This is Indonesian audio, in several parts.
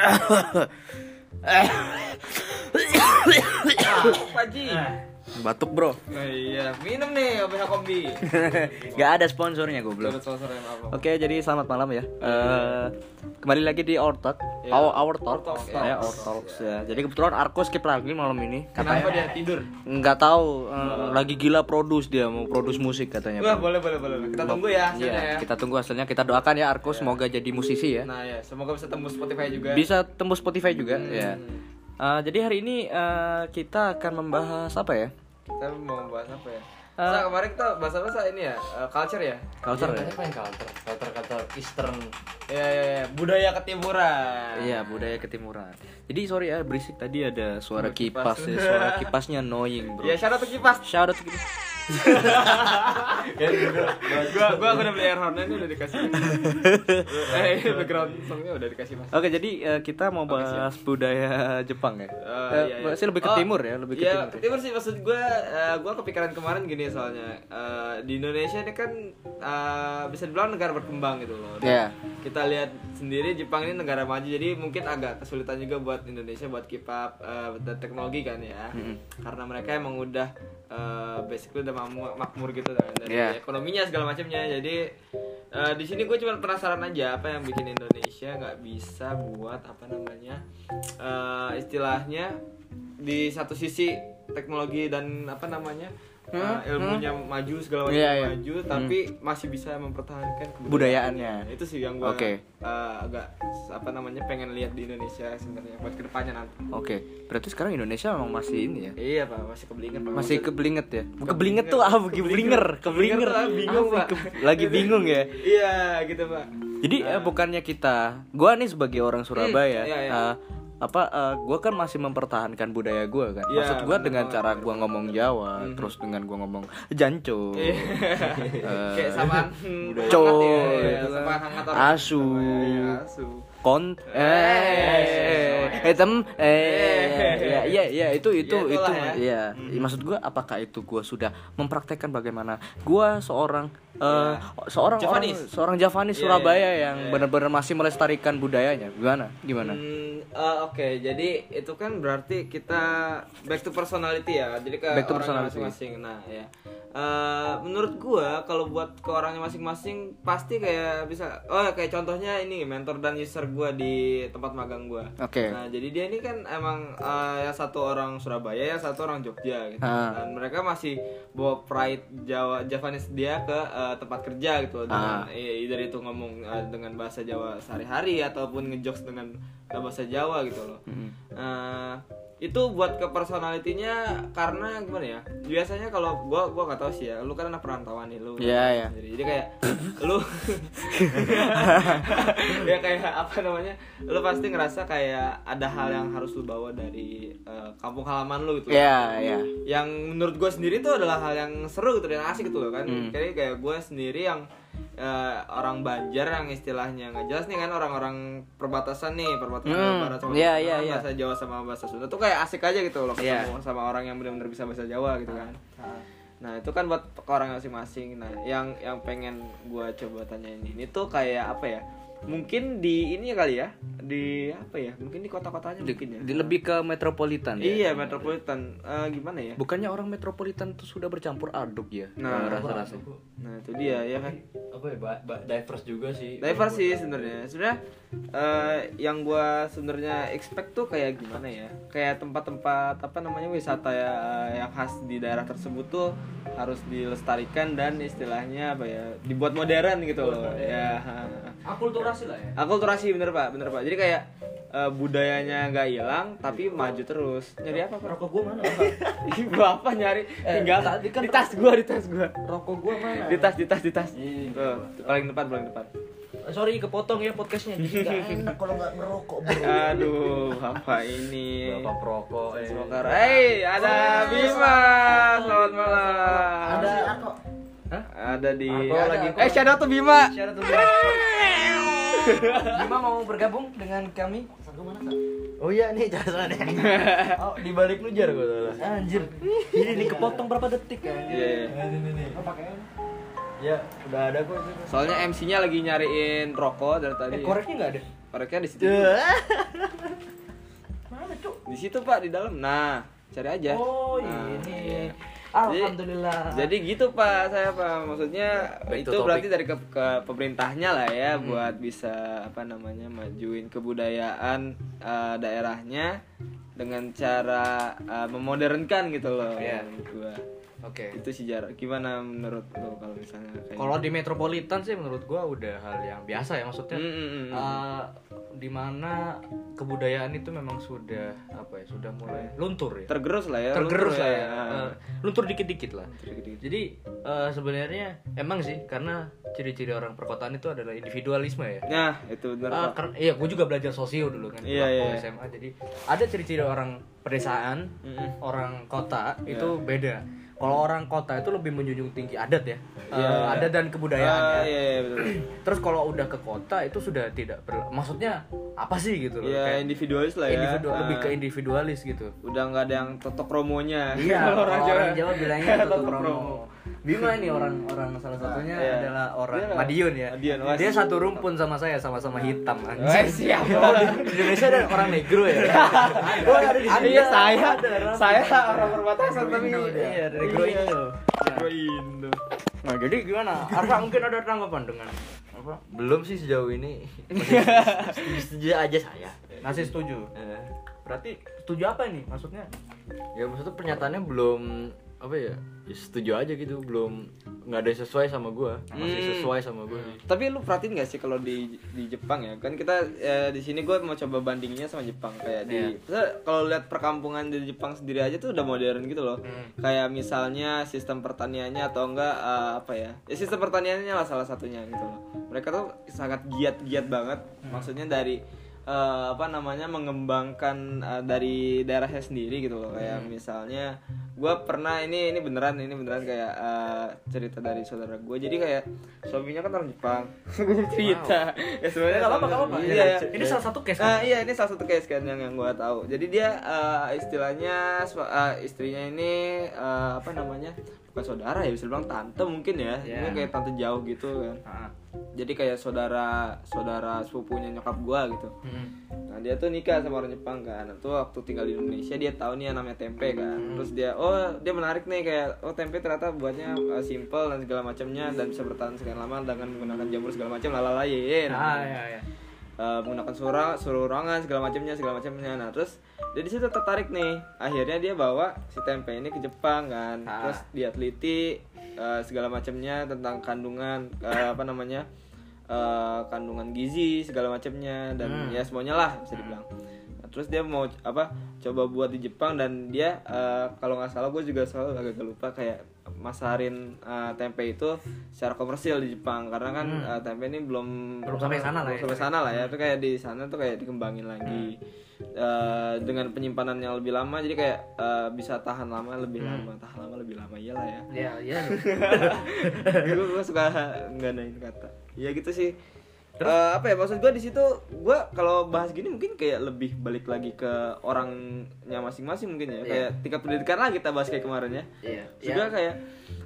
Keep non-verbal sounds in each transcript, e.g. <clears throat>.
<coughs> Pak Ji. Batuk bro. Oh, iya, minum nih OBH Kombi. <laughs> Gak ada sponsornya gue belum. Oke, jadi selamat malam ya. Eh, kembali lagi di Our Talk. Ya. Our, Our Talk. Our Talks, Ya, Our Talks ya. Jadi kebetulan Arko skip lagi malam ini. Kenapa Katanya dia tidur? nggak tahu eh, lagi gila produce dia mau produce musik katanya. Wah, boleh boleh boleh. Kita tunggu ya hasilnya Iya, ya. kita tunggu hasilnya. Kita doakan ya Arko semoga jadi musisi ya. Nah, ya, semoga bisa tembus Spotify juga. Bisa tembus Spotify juga Hmm. ya. Eh, jadi hari ini eh, kita akan membahas apa ya? Kita mau bahas apa ya? Eh. Sa, kemarin kita bahas apa sa ini ya? Eh, culture ya? Culture ya? Apa yang culture? Culture culture Eastern. Iya, iya, iya. budaya ketimuran. Iya budaya ketimuran. Jadi sorry ya berisik tadi ada suara kipas. kipas, ya. Suara kipasnya annoying bro. Ya, syarat tuh kipas. Shout out to kipas. gua gua udah beli air horn ini udah dikasih. eh, background songnya udah dikasih Mas. Oke jadi eh, kita mau bahas budaya Jepang ya. Eh, Eh, iya, iya. Sih lebih ke Oh, timur ya, lebih ke iya, timur. ya. timur sih maksud gue, eh, gue kepikiran kemarin gini soalnya Eh, di Indonesia ini kan eh, bisa dibilang negara berkembang gitu loh. Iya. Kita lihat sendiri Jepang ini negara maju, jadi mungkin agak kesulitan juga buat Indonesia buat keep up eh, dan teknologi kan ya. Karena mereka emang udah eh, basically udah mamu- makmur gitu kan dari Iya. ekonominya segala macamnya. Jadi eh, di sini gue cuma penasaran aja apa yang bikin Indonesia nggak bisa buat apa namanya eh, istilahnya di satu sisi teknologi dan apa namanya eh, ilmunya maju segala macam Hmm? Iya, iya. maju tapi masih bisa mempertahankan kebudayaannya. Budayaannya. itu sih yang gue Oke. agak apa namanya pengen lihat di Indonesia sebenarnya buat ke depannya nanti Oke, berarti sekarang Indonesia memang masih ini ya. iya pak masih kebelingan pak Masih kebelinget ya. Kebelinget tuh ah, keblinger, keblinger. bingung? Pak. Ke- Lagi bingung ya. iya gitu pak Jadi eh, bukannya kita, gua nih sebagai orang Surabaya, iya, iya. eh, apa, eh, gua kan masih mempertahankan budaya gua kan. Iya, Maksud bener dengan banget, cara bener gua ngomong Jawa, terus dengan gua ngomong janco, Iya. eh, kayak samaan hmm, co, ya, ya, asu, iya, asu kon, eh, eh, tem, eh, ya, iya, itu, itu, Ya, itu, itulah ya. iya. Maksud gua, apakah itu gua sudah mempraktekkan bagaimana gua seorang, eh, seorang orang, seorang Javanese Iya, Surabaya iya, yang iya. benar-benar masih melestarikan budayanya, gimana, gimana? Hmm, eh, Oke, jadi itu kan berarti kita back to personality ya. Jadi ke Back to personality. masing-masing. Nah, ya. Eh, menurut gua kalau buat ke orangnya masing-masing pasti kayak bisa oh kayak contohnya ini mentor dan user gua di tempat magang gua. Oke. Nah, jadi dia ini kan emang eh, yang satu orang Surabaya, yang satu orang Jogja gitu. Ah. Dan mereka masih bawa pride Jawa Javanese dia ke eh, tempat kerja gitu dengan Ah. eh, either itu ngomong eh, dengan bahasa Jawa sehari-hari ataupun ngejokes dengan bahasa Jawa gitu loh. Eh, itu buat ke personalitinya karena gimana ya? Biasanya kalau gua gua gak tahu sih ya, lu kan anak perantauan nih lu. Iya, iya. Jadi, jadi kayak <laughs> lu <laughs> ya kayak apa namanya? Lu pasti ngerasa kayak ada hal yang harus lu bawa dari eh, kampung halaman lu gitu. Iya, iya. Yang menurut gue sendiri itu adalah hal yang seru gitu dan asik gitu loh kan. Hmm. Kayak kayak gue sendiri yang eh, orang Banjar yang istilahnya nggak jelas nih kan orang-orang perbatasan nih perbatasan Hmm, Barat sama iya, Tengah, iya, iya. bahasa Jawa sama bahasa Sunda tuh kayak asik aja gitu loh Iya. ketemu sama orang yang benar-benar bisa bahasa Jawa gitu kan. Nah itu kan buat orang masing-masing. Nah yang yang pengen gua coba tanyain ini tuh kayak apa ya? Mungkin di ini kali ya, di apa ya? Mungkin di kota-kotanya Di, mungkin ya. di- lebih ke metropolitan ya. Iya metropolitan. Eh, gimana ya? Bukannya orang metropolitan tuh sudah bercampur aduk ya? Nah, rasa-rasa. Nah itu dia ya kan. Apa ya? ba- ba- diverse juga sih. Diverse sih sebenarnya. Sebenarnya eh, yang gua sebenarnya expect tuh kayak gimana ya? Kayak tempat-tempat apa namanya wisata ya eh, yang khas di daerah tersebut tuh harus dilestarikan dan istilahnya apa ya? Dibuat modern gitu loh. Ya. Akulturasi lah ya. Akulturasi bener pak, bener pak. Jadi kayak eh, budayanya nggak hilang tapi maju terus. Nyari apa pak? Rokok gua mana? <laughs> Ibu apa nyari? Eh, Tinggal tadi kan- di tas gua, di tas gua. Rokok gua mana? Di tas, di tas, di tas. Iya. Tuh, paling depan, paling depan. Eh, Sorry kepotong ya podcastnya. Jadi nggak <laughs> enak kalau nggak ngerokok bro. Aduh, apa ini? Bapak perokok. Eh. Smoker. Hey, ada Bima. Selamat malam. Ada Arko. Ada di. Arko ada- lagi. Eh, out to Bima. Syarat tuh. Bima mau bergabung dengan kami? Satu mana kak? Oh iya nih jasannya. <laughs> Oh di balik lu jar gua salah. Anjir. Ini kepotong berapa detik kan? Iya, iya. Ini nih nih. Oh pakai Ya udah ada kok itu. Soalnya MC-nya lagi nyariin rokok dari tadi. Eh koreknya nggak ada? koreknya di situ Mana, Cuk? di situ pak di dalam nah cari aja Oh, Nah, ini. iya. Alhamdulillah. Jadi gitu Pak, saya Pak. Maksudnya Back to itu topic. berarti dari ke, ke pemerintahnya lah ya buat bisa apa namanya majuin kebudayaan eh, daerahnya dengan cara eh, memodernkan gitu loh. Iya. gua. Oke. Itu sejarah. Gimana menurut lo kalau misalnya kayak Kalau di metropolitan sih menurut gua udah hal yang biasa ya maksudnya. Mm, mm, mm, mm. Di mana kebudayaan itu memang sudah apa ya sudah mulai luntur ya tergerus lah ya. tergerus luntur lah ya Ah. Eh, luntur dikit-dikit lah Dikit-dikit. jadi eh, sebenarnya emang sih karena ciri-ciri orang perkotaan itu adalah individualisme ya Nah, itu benar Pak. karena iya gue juga belajar sosio dulu kan Iya, waktu iya. SMA jadi ada ciri-ciri orang pedesaan Mm-mm. orang kota Iya. itu beda kalau orang kota itu lebih menjunjung tinggi adat ya Eh, Iya, iya. adat dan kebudayaan Ah, ya iya, iya betul. <clears throat> terus kalau udah ke kota itu sudah tidak ber- maksudnya apa sih gitu loh Iya, Kayak individualis lah ya. individu- lebih Ah. ke individualis gitu udah nggak ada yang totok romonya Iya, <laughs> Kalau orang, orang Jawa bilangnya <laughs> Totok promo. Bima ini orang orang salah satunya Iya. adalah orang lah. Madiun ya. Madiun, Dia satu rumpun sama saya sama-sama hitam anjir. siap. Oh, di Indonesia ada orang negro ya. <laughs> Oh, ada di sini. Iya, saya. ada, Saya orang perbatasan tapi. Iya, Negro Iya. Indo. Negro Indo. Nah, jadi gimana? Arsa mungkin ada tanggapan dengan apa? Belum sih sejauh ini. Setuju <laughs> aja saya. Masih setuju. Eh, Berarti setuju apa ini? Maksudnya? ya maksudnya pernyataannya belum apa ya? ya setuju aja gitu, belum nggak ada yang sesuai sama gua. Masih Hmm. sesuai sama gua sih. Tapi lu perhatiin gak sih kalau di di Jepang ya? Kan kita eh, di sini gue mau coba bandingnya sama Jepang kayak di Misalnya kalau lihat perkampungan di Jepang sendiri aja tuh udah modern gitu loh. Kayak misalnya sistem pertaniannya atau enggak eh, apa ya? Ya sistem pertaniannya lah salah satunya gitu loh. Mereka tuh sangat giat-giat banget. Maksudnya dari eh, apa namanya mengembangkan eh, dari daerahnya sendiri gitu loh. Kayak misalnya gue pernah ini ini beneran ini beneran kayak eh, cerita dari saudara gue jadi kayak suaminya kan orang Jepang <laughs> gue cerita ya sebenarnya apa-apa, suami- nggak apa-apa. iya, iya. Ini salah satu case, kan? iya ini salah satu case kan yang yang gue tahu jadi dia eh, istilahnya eh, istrinya ini eh, apa namanya bukan saudara ya bisa bilang tante mungkin ya Iya. mungkin kayak tante jauh gitu kan Ah. jadi kayak saudara saudara sepupunya nyokap gue gitu Hmm. Nah dia tuh nikah sama orang Jepang kan. Nah, tuh waktu tinggal di Indonesia dia tahu nih yang namanya tempe kan. Terus dia oh dia menarik nih kayak oh tempe ternyata buatnya uh, simple dan segala macamnya dan bisa bertahan sekian lama dengan menggunakan jamur segala macam lalala ye. Ah, iya, iya. Uh, menggunakan suara suruh ruangan segala macamnya segala macamnya nah terus dia di situ tertarik nih. Akhirnya dia bawa si tempe ini ke Jepang kan. Ah. terus dia teliti uh, segala macamnya tentang kandungan uh, apa namanya uh, kandungan gizi segala macamnya. Dan ya semuanya lah bisa dibilang terus dia mau apa coba buat di Jepang dan dia uh, kalau nggak salah gue juga selalu agak lupa kayak masarin uh, tempe itu secara komersial di Jepang. Karena kan uh, tempe ini belum Belum sampai sana lah ya. sampai sana lah ya. Itu kayak di sana tuh kayak dikembangin lagi. Eh, dengan penyimpanan yang lebih lama jadi kayak eh, bisa tahan lama lebih lama. Tahan lama lebih lama iyalah ya. Iya, iya. gue suka nganain kata. Ya gitu sih Eh, apa ya maksud gue di situ gue kalau bahas gini mungkin kayak lebih balik lagi ke orangnya masing-masing mungkin ya. Kayak tingkat pendidikan lah kita bahas kayak kemarin ya. Iya. juga kayak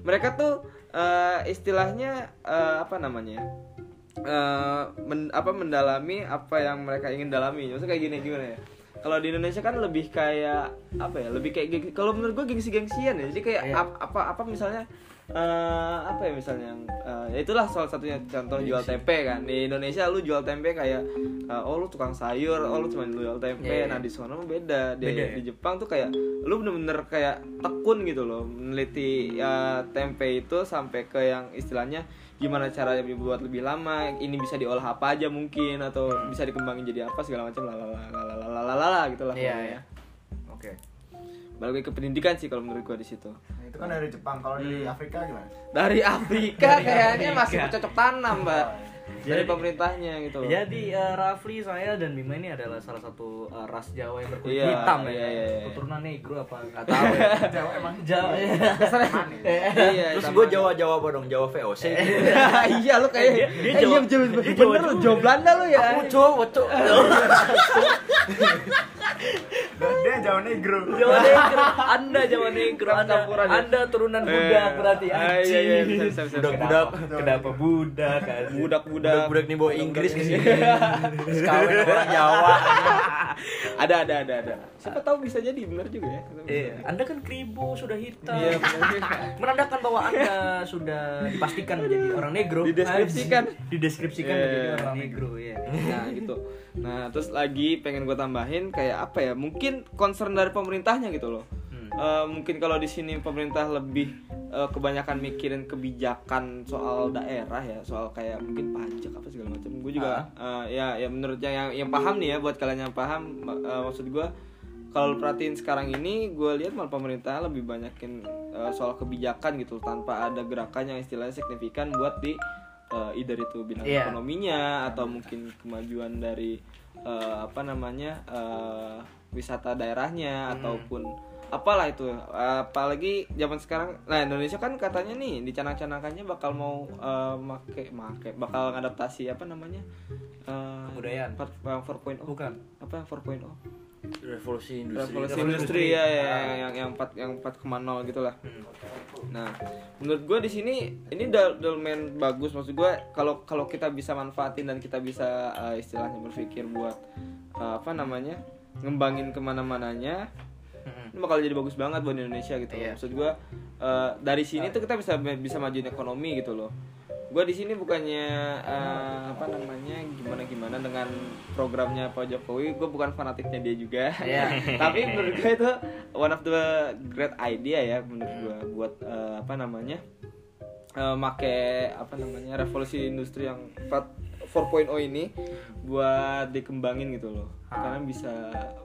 mereka tuh eh, istilahnya eh, apa namanya eh, men- apa mendalami apa yang mereka ingin dalami. Maksudnya kayak gini gimana ya? Kalau di Indonesia kan lebih kayak apa ya lebih kayak kalau menurut gue gengsi-gengsian ya. Jadi kayak Iya. ap- apa apa misalnya eh, apa ya misalnya yang eh, ya itulah salah satunya contoh jual tempe kan di Indonesia lu jual tempe kayak eh, oh lu tukang sayur oh lu cuma jual tempe Iya, iya. nah di sana mah beda di, Beda ya? di Jepang tuh kayak lu bener-bener kayak tekun gitu loh meneliti ya tempe itu sampai ke yang istilahnya gimana caranya dibuat lebih lama ini bisa diolah apa aja mungkin atau bisa dikembangin jadi apa segala macam lalalalalala gitu lah Iya, pokoknya. iya. Oke. Balik ke pendidikan sih kalau menurut gua di situ Nah, itu kan dari Jepang. Kalau di Afrika gimana? dari Afrika Dari kayaknya Afrika. masih bercocok tanam mbak dari Jadi- pemerintahnya gitu loh Jadi eh, Rafli, saya dan Bima ini adalah salah satu eh, ras Jawa yang berkulit Iya, hitam ya. iya, iya, iya. Keturunan negro apa <laughs> nggak tahu ya. Jawa emang Jawa. ya. <laughs> iya Terus gue Jawa Jawa apa dong? Jawa VOC. <laughs> iya lu kayak Dia- dia eh, iya Jawa- bener, Jawa lu Jawa Belanda lu ya Aku cowok, cowok. dia Jawa Negro. Jawa Negro, Anda Jawa Negro, Anda, Campuran? Anda turunan budak berarti ah, iya, iya. Budak-budak, kenapa budak? anjing? Budak-budak Budak nih bawa Inggris ke sini. Sekawin sama <laughs> orang Jawa. ada ada ada ada siapa tahu bisa jadi benar juga ya Iya, Anda kan kribo sudah hitam. Iya. Menandakan bahwa Anda sudah dipastikan menjadi orang negro. Dideskripsikan. Dideskripsikan Iya, menjadi iya, orang negro, ya. nah gitu nah terus lagi pengen gue tambahin kayak apa ya mungkin concern dari pemerintahnya gitu loh Hmm. Eh, mungkin kalau di sini pemerintah lebih eh, kebanyakan mikirin kebijakan soal daerah ya soal kayak mungkin pajak apa segala macam gue juga eh, ya ya menurut yang yang paham nih ya buat kalian yang paham eh, maksud gue kalau perhatiin sekarang ini gue lihat malah pemerintah lebih banyakin eh, soal kebijakan gitu tanpa ada gerakan yang istilahnya signifikan buat di eh, either itu bidang Iya. ekonominya atau mungkin kemajuan dari eh, apa namanya eh, wisata daerahnya ataupun apalah itu apalagi zaman sekarang nah Indonesia kan katanya nih dicanang-canangkannya bakal mau eh, make make bakal ngadaptasi apa namanya Kebudayaan. empat- yang 4.0 Bukan. apa yang 4.0 Revolusi industri. revolusi industri industri. ya, ya yang yang yang 4 yang 4,0 gitu lah Nah, menurut gue di sini ini lumayan bagus maksud gue kalau kalau kita bisa manfaatin dan kita bisa eh, istilahnya berpikir buat eh, apa namanya ngembangin ke mana-mananya ini bakal jadi bagus banget buat Indonesia gitu loh. Iya. Maksud gue eh, dari sini tuh kita bisa bisa majuin ekonomi gitu loh. Gue di sini bukannya eh, apa namanya gimana gimana dengan programnya Pak Jokowi, gue bukan fanatiknya dia juga. Iya. <laughs> Tapi menurut gue itu one of the great idea ya menurut gue buat eh, apa namanya eh, make apa namanya revolusi industri yang 4 4.0 ini buat dikembangin gitu loh karena bisa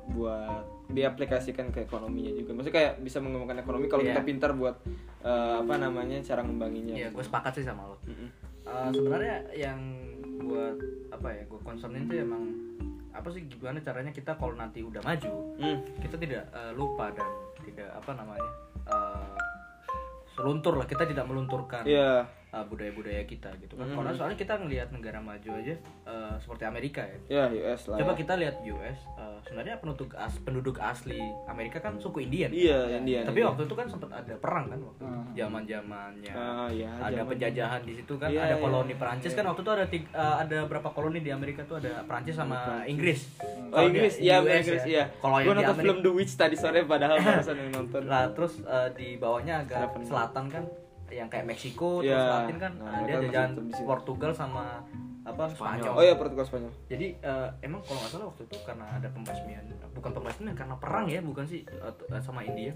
buat diaplikasikan ke ekonominya juga maksudnya kayak bisa mengembangkan ekonomi kalau Iya. kita pintar buat eh, apa namanya cara ngembanginnya Iya, gue sepakat sih sama lo. Mm-mm. Eh, sebenarnya yang buat apa ya gue concernin tuh emang apa sih gimana caranya kita kalau nanti udah maju Hmm. kita tidak eh, lupa dan tidak apa namanya eh, seluntur lah kita tidak melunturkan Iya. Eh, budaya-budaya kita gitu kan. Karena soalnya kita ngelihat negara maju aja eh, seperti Amerika ya. Ya US lah coba ya. kita lihat US eh, sebenarnya penduduk as penduduk asli Amerika kan suku Indian iya Indian tapi Indian. waktu itu kan sempat ada perang kan waktu itu. Zaman zamannya Ah, iya, ada zaman- penjajahan di situ kan Iya, ada iya, koloni Perancis kan. Waktu itu ada tiga- eh, ada berapa koloni di Amerika tuh? Ada Perancis sama Inggris. Oh di- Inggris, iya US Inggris, ya. iya. kalau yang nonton Amerika film The Witch tadi sore padahal barusan nonton. lah terus eh, di bawahnya agak Seven. selatan kan yang kayak Meksiko Iya. terus Latin kan Nah, ada jajahan situ. Portugal sama apa Spanyol. Oh iya Portugal Spanyol. Jadi eh, emang kalau nggak salah waktu itu karena ada pembasmian, bukan pembasmian karena perang ya, bukan sih eh, sama India.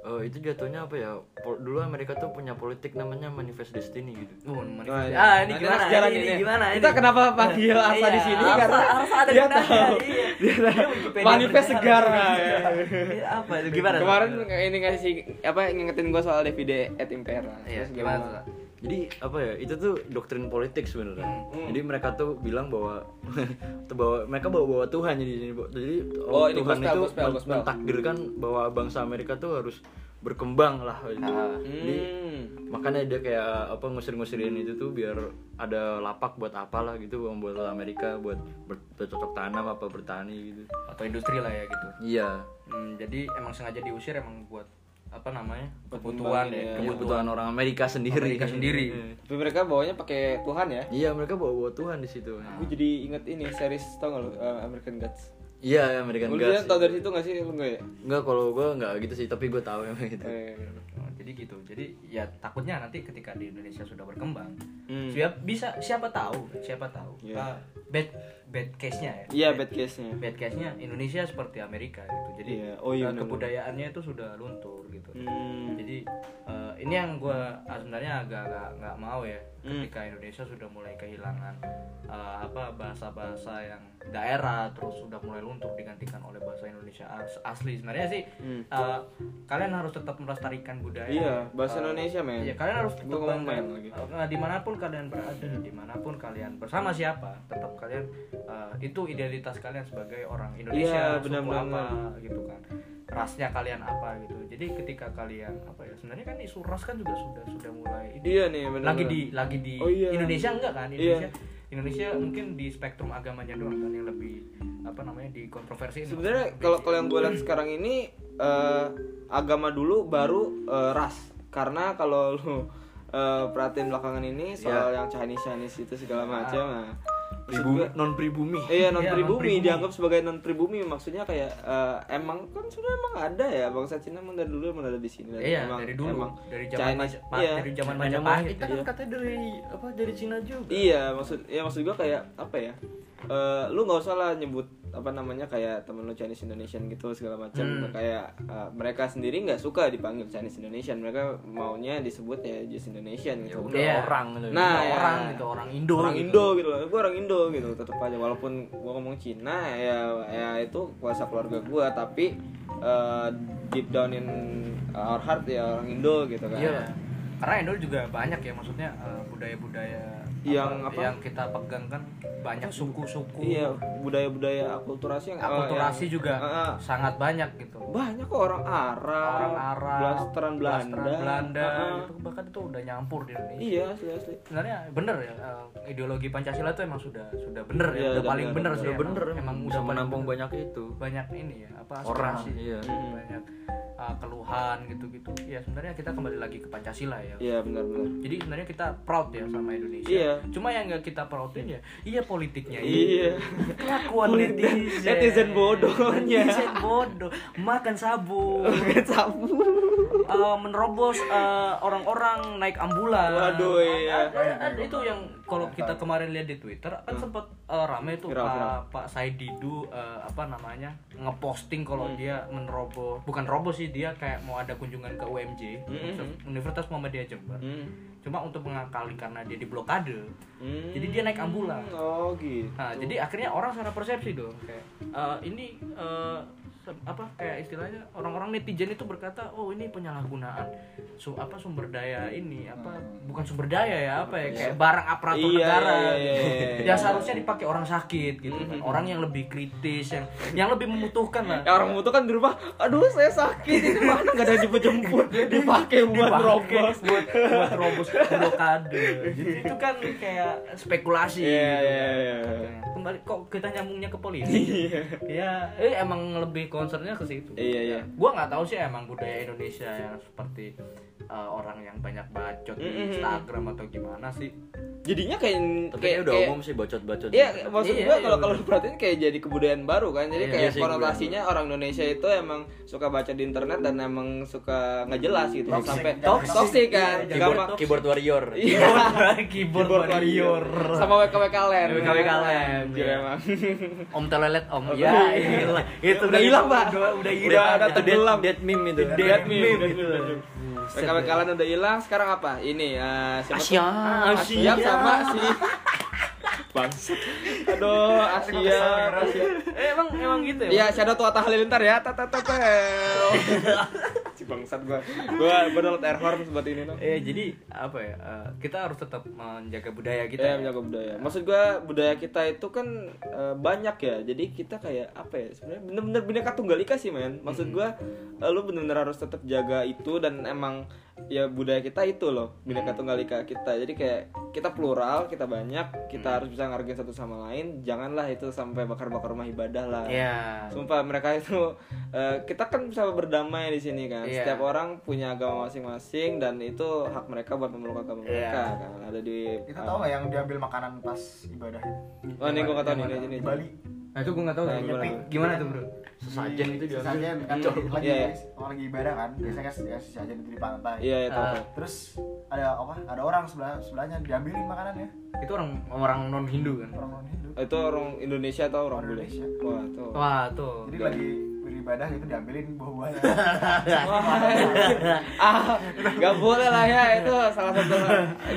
Oh, itu jatuhnya apa ya? Pol- Dulu Amerika tuh punya politik namanya Manifest Destiny gitu. Oh, Oh, manifest- iya. ah ini Nanti gimana? Ini, ini ini. gimana? Kita ini? kenapa panggil Asa Iya, di sini? Asa- Karena Asa ada dia tahu. iya. Dia tahu. Dia Manifest segar. nah, ya. Iya, apa itu gimana? Kemarin Gimana? ini ngasih apa ngingetin gue soal DVD at Impera. Iya, gimana tuh? Jadi apa ya? Itu tuh doktrin politik sebenarnya. Hmm. Jadi mereka tuh bilang bahwa <laughs> tuh bahwa mereka bawa bawa Tuhan jadi. Jadi Oh, ini Tuhan gospel, itu gospel, gospel. mentakdirkan bahwa bangsa Amerika tuh harus berkembang lah. Gitu. Ah. Jadi Hmm. makanya dia kayak apa ngusir-ngusirin itu tuh biar ada lapak buat apalah gitu buat Amerika buat ber- bercocok tanam apa bertani gitu. Atau industri lah ya gitu. Iya. Hmm, jadi emang sengaja diusir emang buat apa namanya kebutuhan ya, ya. Kebutuhan orang Amerika sendiri. Amerika sendiri. Tapi mereka bawanya pakai Tuhan ya. Iya mereka bawa bawa Tuhan di situ. Gue jadi inget ini series tau gak lo uh, American Gods. Iya American Lu Gods. tau dari situ gak sih lu gak ya? Enggak kalau gue nggak gitu sih tapi gue tahu emang gitu. Eh, Oh, jadi gitu. Jadi ya takutnya nanti ketika di Indonesia sudah berkembang, Hmm. siapa bisa siapa tahu, siapa tahu. Iya. Ah, bad bad case-nya ya. Iya bad case-nya. Bad case-nya Indonesia seperti Amerika gitu. Jadi Iya. Oh, iya, eh, benar-benar. kebudayaannya itu sudah luntur gitu. Hmm. Jadi eh, ini yang gue sebenarnya agak agak nggak mau ya Hmm. ketika Indonesia sudah mulai kehilangan eh, apa bahasa-bahasa yang daerah terus sudah mulai luntur digantikan oleh bahasa Indonesia as- asli sebenarnya sih Hmm. eh, kalian harus tetap melestarikan budaya Iya, bahasa Eh, Indonesia, men. iya kalian harus ngomong bangga. men lagi. Eh, di mana pun kalian berada di mana pun kalian bersama siapa tetap kalian eh, itu identitas kalian sebagai orang Iya, Indonesia suku benar-benar. apa gitu kan rasnya kalian apa gitu. Jadi ketika kalian apa ya sebenarnya kan isu ras kan juga sudah sudah mulai ini. Iya nih benar. lagi di lagi di Oh, iya. Indonesia enggak kan? Iya. Indonesia Indonesia mungkin di spektrum agamanya doang kan yang lebih apa namanya di kontroversi sebenarnya kalau kalau yang gue lihat <clears throat> sekarang ini eh, agama dulu baru eh, ras. Karena kalau lu eh, perhatiin belakangan ini soal yang Chinese Chinese itu segala macam nah, maksud Pribumi, non pribumi. Iya non Iya, pribumi non-pribumi. dianggap sebagai non pribumi maksudnya kayak eh, emang kan sudah emang ada ya bangsa Cina emang dari dulu emang ada di sini dan Iya, emang, dari dulu, emang dari zaman Chinese, Maja- iya. dari zaman Majapahit kita kan katanya dari apa dari Cina juga. Iya, maksud ya maksud gua kayak apa ya? Eh, lu nggak usah lah nyebut apa namanya kayak temen lu Chinese Indonesian gitu segala macam Hmm. kayak eh, mereka sendiri nggak suka dipanggil Chinese Indonesian mereka maunya disebut ya just Indonesian Ya gitu udah Iya. orang gitu. Nah, ya. orang gitu, orang Indo. orang gitu. Indo gitu loh gue orang Indo gitu tetap aja walaupun gua ngomong Cina ya ya itu kuasa keluarga gua tapi eh, deep down in our heart ya orang Indo gitu kan Iya. Karena Indo juga banyak ya maksudnya eh, budaya-budaya Yang apa? yang kita pegang kan banyak suku-suku. iya budaya-budaya akulturasi yang Akulturasi yang- juga ah. sangat banyak gitu. banyak kok orang Arab, Orang Arab, blasteran Belanda, blasteran Belanda ah. gitu bahkan itu udah nyampur di Indonesia. Iya asli asli. Sebenarnya bener ya eh, ideologi Pancasila itu emang sudah sudah bener ya, Iya, udah udah paling bener, bener sih. Udah bener emang, emang udah menampung bener. banyak itu. banyak ini ya apa Orang, iya. Hmm. Uh, keluhan gitu-gitu. Ya sebenarnya kita kembali lagi ke Pancasila ya. Iya benar benar. Jadi sebenarnya kita proud ya sama Indonesia. Iya. Cuma yang nggak kita proudin ya, iya politiknya. Iya. Kelakuan netizen. netizen bodohnya. Netizen bodoh. Makan sabu. Sabu. uh, menerobos uh, orang-orang naik ambulan. Waduh, iya. Ada- ada- itu yang kalau kita kemarin lihat di Twitter kan sempat uh, rame tuh Viral, Pak viral. Pak Said Didu uh, apa namanya ngeposting kalau Hmm. dia menerobos bukan robos sih dia kayak mau ada kunjungan ke UMJ Hmm. Universitas Muhammadiyah Jember. Hmm. Cuma untuk mengakali karena dia diblokade. Hmm. Jadi dia naik ambulan. Oh gitu. Nah, jadi akhirnya orang salah persepsi dong kayak eh, ini eh, se- apa kayak istilahnya orang-orang netizen itu berkata, "Oh, ini penyalahgunaan su apa sumber daya ini apa bukan sumber daya ya, apa ya kayak barang aparatur Iya, negara." iya, gitu. iya, iya, iya. Yang seharusnya dipakai orang sakit gitu kan. Orang yang lebih kritis yang yang lebih membutuhkan lah. Ya orang itu kan di rumah, aduh saya sakit ini mana nggak ada jemput-jemput <laughs> dipakai buat robos. buat buat robos blokade. Jadi itu kan kayak spekulasi. Iya, gitu iya, kan. Iya. Kembali kok kita nyambungnya ke politik. <laughs> ya, eh emang lebih concernnya ke situ. Iya, iya. Gua nggak tahu sih emang budaya Indonesia yang seperti uh, orang yang banyak bacot di Mm-mm. Instagram atau gimana sih? Jadinya kayak Tapi kayak kayaknya udah kayak- umum sih bacot-bacot. Iya, gitu. maksud Iya, gua iya, kalau lu perhatiin kayak jadi kebudayaan baru kan. Jadi Iya, kayak iya konotasinya orang Indonesia itu emang suka baca di internet dan emang suka nggak jelas gitu. Toxic, Sampai toxic. toxic kan. Iya, Gampang. keyboard, keyboard warrior. Iya. Keyboard warrior. Sama WKWK Land. WKWK Land, Anjir, iya. emang. Om telelet om. Ya, iya. Itu Udah hilang, Pak. Udah, udah Udah hilang. ada tenggelam. dead meme itu. Dead Dead meme Land udah hilang, sekarang apa? Ini eh, siapa tuh? Asia. Asia sama si Bangsat. Aduh, Asia. Asia. Eh, emang emang gitu ya? Iya, Shadow tua halilintar ya. Tata tata. <laughs> Si bangsat gua. Gua download air horn buat ini dong. Eh jadi apa ya? eh, kita harus tetap menjaga budaya kita. Iya, ya. menjaga budaya. Maksud gua budaya kita itu kan eh, banyak ya. Jadi kita kayak apa ya? Sebenarnya bener-bener bineka tunggal ika sih, men. Maksud gua eh, lu bener-bener harus tetap jaga itu dan emang ya budaya kita itu loh, bineka tunggal ika kita. Jadi kayak kita plural, kita banyak, kita harus bisa ngargain satu sama lain. Janganlah itu sampai bakar-bakar rumah ibadah lah. Iya. Sumpah mereka itu eh, kita kan bisa berdamai di sini kan. Iya. Setiap orang punya agama masing-masing dan itu hak mereka buat memeluk agama Iya. mereka kan. Ada di Kita tahu nggak yang diambil makanan pas ibadah? Oh, ini gua nggak tahu nih. Di Bali. Nah, itu gue nggak tahu Nah, gimana? Gimana tuh, Bro? Sesajen itu diambil. Sesajen kan lagi Iya, iya. orang lagi ibadah kan. Biasanya kan ya, sesajen itu di pantai. Iya, ya tahu. Ah. tahu. Terus ada apa? Ada orang sebelah sebelahnya diambilin makanannya. Itu orang orang non Hindu kan. Orang non Hindu. Itu orang Indonesia atau orang Orang bule? Wah, tuh. Wah, tuh. Jadi lagi beribadah itu diambilin buah-buahnya. <laughs> ah, nggak boleh lah ya itu salah satu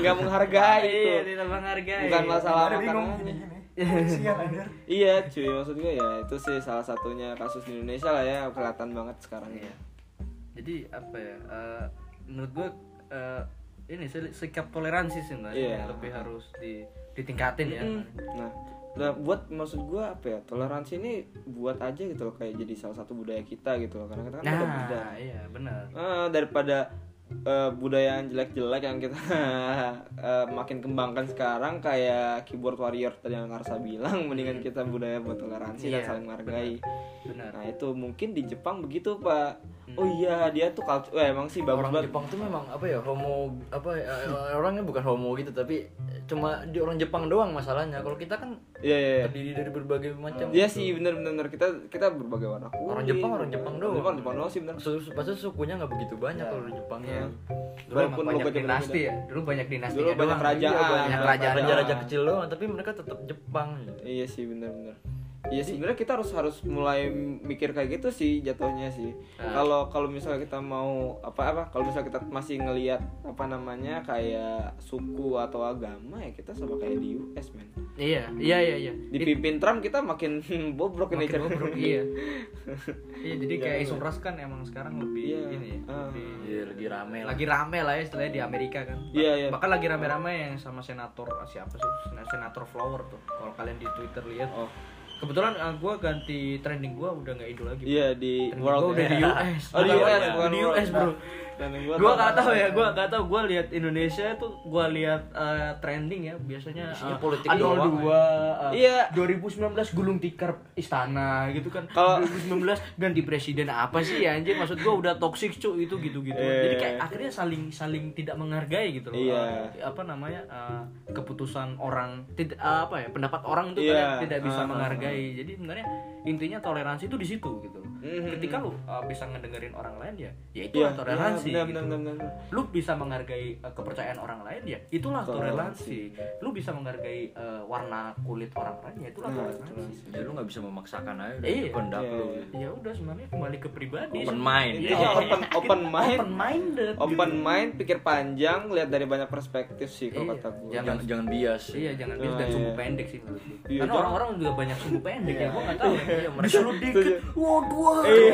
nggak menghargai itu. Iya, tidak menghargai. Bukan masalah makanan. <laughs> anjir. Iya, cuy, maksud gue ya itu sih salah satunya kasus di Indonesia lah ya kelihatan banget sekarang Iya. ya. Jadi apa ya? eh, menurut gue eh, ini sikap toleransi sih Mbak, Iya. yang lebih harus di ditingkatin ya. Nah, nah, buat maksud gue apa ya toleransi ini buat aja gitu loh kayak jadi salah satu budaya kita gitu loh karena kita kan. Nah, iya benar. Eh, daripada eh, budaya yang jelek-jelek yang kita <laughs> eh, makin kembangkan sekarang kayak keyboard warrior tadi yang Karsa bilang mendingan kita budaya buat toleransi dan Iya, saling menghargai. nah itu mungkin di Jepang begitu pak oh iya dia tuh culture eh, emang sih bagus orang banget Jepang tuh memang apa ya homo apa ya, orangnya bukan homo gitu tapi cuma di orang Jepang doang masalahnya kalau kita kan iya iya iya. terdiri dari berbagai macam Iya sih bener bener bener. kita kita berbagai warna kulit. Orang Jepang, orang Jepang doang. Jepang Jepang doang sih. Su- Pasti sukunya nggak begitu banyak kalau di Jepang Iya. ya. dulu Walaupun banyak dinasti ya dulu banyak dinasti Dulu banyak kerajaan. banyak Iya, kerajaan Raja-raja kecil doang tapi mereka tetap Jepang. Iya sih bener Iya sih sebenarnya kita harus harus mulai mikir kayak gitu sih jatuhnya sih. Nah. Kalau kalau misalnya kita mau apa apa kalau misalnya kita masih ngelihat apa namanya kayak suku atau agama ya kita sama kayak di US men. iya iya iya iya Dipimpin Trump kita makin <laughs> bobrok ini Makin bobrok, iya <laughs> iya jadi kayak Iya, isu ras kan emang sekarang lebih Iya. ini ya Ah. lebih- Iya, lagi rame lah. lagi rame lah ya istilahnya di Amerika kan Iya, iya. bahkan lagi rame-rame yang sama senator siapa sih Sen- senator Flower tuh kalau kalian di Twitter lihat Oh. Kebetulan gue ganti trending gue udah nggak Indo lagi Iya di Trending world gua udah ya. di US Oh di US bukan bukan di. US bro Trending gue gua nggak tahu ya gue nggak tahu gue lihat Indonesia itu gue lihat eh, trending ya biasanya Isinya eh, politik Adol doang, dua eh, Iya. 2019 gulung tikar istana gitu kan Kalau- 2019 ganti presiden apa sih ya anjir maksud gue udah toxic cu itu gitu gitu Iya. jadi kayak akhirnya saling saling tidak menghargai gitu loh Iya. Eh, apa namanya eh, keputusan orang tidak eh, apa ya pendapat orang itu Iya. kadang tidak bisa ah, menghargai jadi sebenarnya intinya toleransi itu di situ gitu loh Mhm. ketika lu uh, bisa ngedengerin orang lain ya ya itu Iya, toleransi iya, benar, gitu. benar, benar, benar. lu bisa menghargai uh, kepercayaan orang lain ya itulah Toleransi. toleransi lu bisa menghargai uh, warna kulit orang lain ya itulah Nah, toleransi Ya lu nggak bisa memaksakan aja udah Iya. Iya, lu. iya. ya udah sebenarnya kembali ke pribadi Open mind. Itu Iya. open open mind open minded open mind pikir panjang lihat dari banyak perspektif sih kalau Iya. kata gue Jangan- Jangan jangan bias. Iya jangan bias dan iya. sumbu pendek sih menurut gue. Iya, Karena orang-orang juga banyak sumbu pendek ya, gue nggak tahu. Ya. Iya, mereka- lu dikit, waduh, Iya.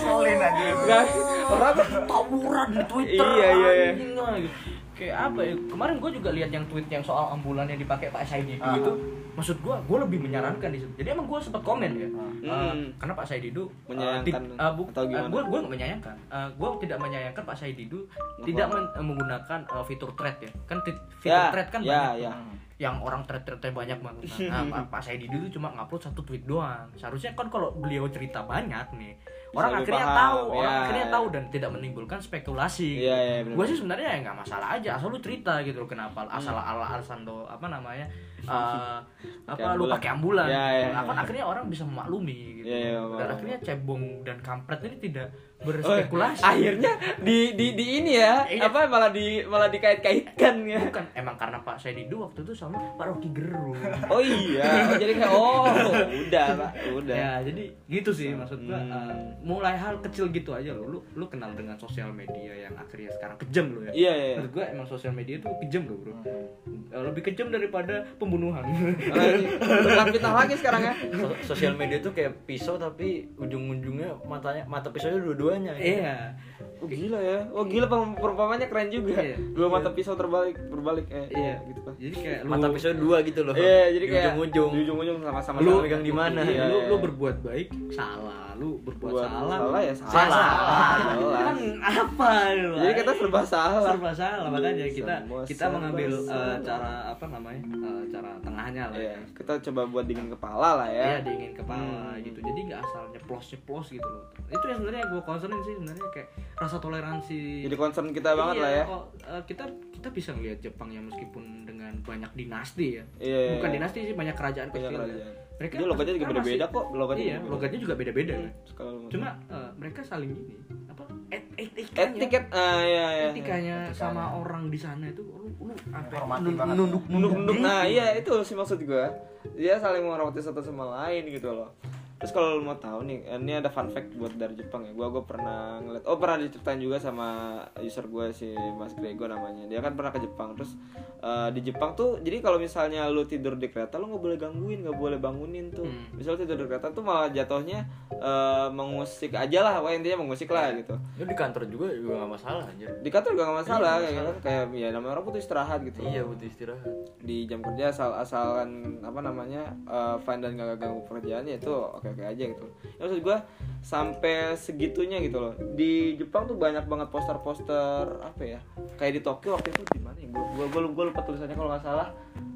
Solin aja. Nggak, orang tawuran di Twitter. Iya, iya, iya. Kayak apa ya? Kemarin gue juga lihat yang tweet yang soal ambulan yang dipakai Pak Ah. itu. Maksud gue, gue lebih menyarankan di situ. Jadi emang gue sempat komen ya. Uh, Hmm. karena Pak Saididu uh, Menyayangkan uh, bu- atau gimana? uh, gue gue nggak menyayangkan. Uh, gue tidak menyayangkan Pak Saididu tidak men- uh, menggunakan uh, fitur thread ya. Kan ti- fitur Ya, thread kan ya, banyak. ya. tuh. Yang orang thread-threadnya banyak banget. Nah, <laughs> Pak- Pak Saididu itu cuma ngupload satu tweet doang. Seharusnya kan kalau beliau cerita banyak nih, orang akhirnya paham, tahu, orang ya, akhirnya ya. tahu dan tidak menimbulkan spekulasi. Iya, benar. Gue sih sebenarnya ya nggak masalah aja, asal lu cerita gitu loh kenapa, asal ala alasan do apa namanya, eh, apa lu pakai ambulan. Iya, Nah, kan iya. akhirnya orang bisa memaklumi gitu. Iya, iya, dan akhirnya cebong dan kampret ini tidak Oh, berspekulasi. akhirnya di di di ini ya Iya. apa malah di malah dikait-kaitkan ya Bukan emang karena Pak Saididu waktu itu sama Pak Rocky Gerung. oh iya oh, jadi kayak oh udah pak udah Ya, jadi gitu sih maksud gua Hmm. uh, mulai hal kecil gitu aja loh. Lu lu kenal dengan sosial media yang akhirnya sekarang kejam loh ya. iya iya gua emang sosial media itu kejam loh, Bro. Uh, Lebih kejam daripada pembunuhan. Bukan fitnah lagi sekarang ya So- sosial media tuh kayak pisau tapi ujung-ujungnya matanya mata pisaunya dua-duanya. Iya. oh gila ya oh gila perumpamannya keren juga Iya. dua mata pisau terbalik berbalik eh Iya. gitu pak Jadi kayak lu Mata pisau dua gitu loh. iya jadi Di kayak ujung-ujung. di ujung-ujung sama-sama Lu megang di mana? Iya, Iya, lu iya. lu berbuat baik salah, lu berbuat Buat salah. salah ya salah. Salah. Salah. Kan apa lu? jadi kita serba salah serba salah makanya kita Semua kita mengambil uh, salah. cara apa namanya? uh, cara tengahnya lah. Iya, ya. kita coba buat dingin kepala lah ya ya. dingin kepala Hmm. gitu jadi nggak asal nyeplos nyeplos gitu loh itu yang sebenarnya gue concernin sih sebenarnya kayak rasa toleransi Jadi concern kita banget Iya, lah ya. kok, eh, kita kita bisa ngelihat Jepang yang meskipun dengan banyak dinasti ya Iya, iya, bukan iya. dinasti sih banyak kerajaan Banyak kecil ya. Mereka Dia logatnya juga beda-beda kok, logatnya iya juga logatnya juga beda-beda kan cuma eh, mereka saling ini apa et etikanya etiket ah ya ya. etikanya sama orang di sana itu lu lu apa banget. nunduk Nunduk nunduk. Nah, diri. iya itu sih maksud gua. Dia saling menghormati satu sama lain gitu loh. Terus kalau mau tahu nih, ini ada fun fact buat dari Jepang ya. Gua gua pernah ngeliat, oh pernah diceritain juga sama user gue si Mas Grego namanya. Dia kan pernah ke Jepang. Terus eh, di Jepang tuh, jadi kalau misalnya lu tidur di kereta, lu nggak boleh gangguin, nggak boleh bangunin tuh. Hmm. Misalnya tidur di kereta tuh malah jatuhnya eh, mengusik aja lah, Wah, intinya mengusik lah gitu. Lu di kantor juga juga gak masalah anjir. Di kantor juga gak masalah, Iya, kayak masalah. gitu. kayak ya namanya orang butuh istirahat gitu. Iya butuh istirahat. di jam kerja asal asalkan apa namanya uh, dan gak ganggu pekerjaan ya itu oke oke aja gitu. Ya maksud gue sampai segitunya gitu loh. Di Jepang tuh banyak banget poster-poster apa ya kayak di Tokyo waktu itu di mana ya? Gue gue gue lupa tulisannya kalau nggak salah.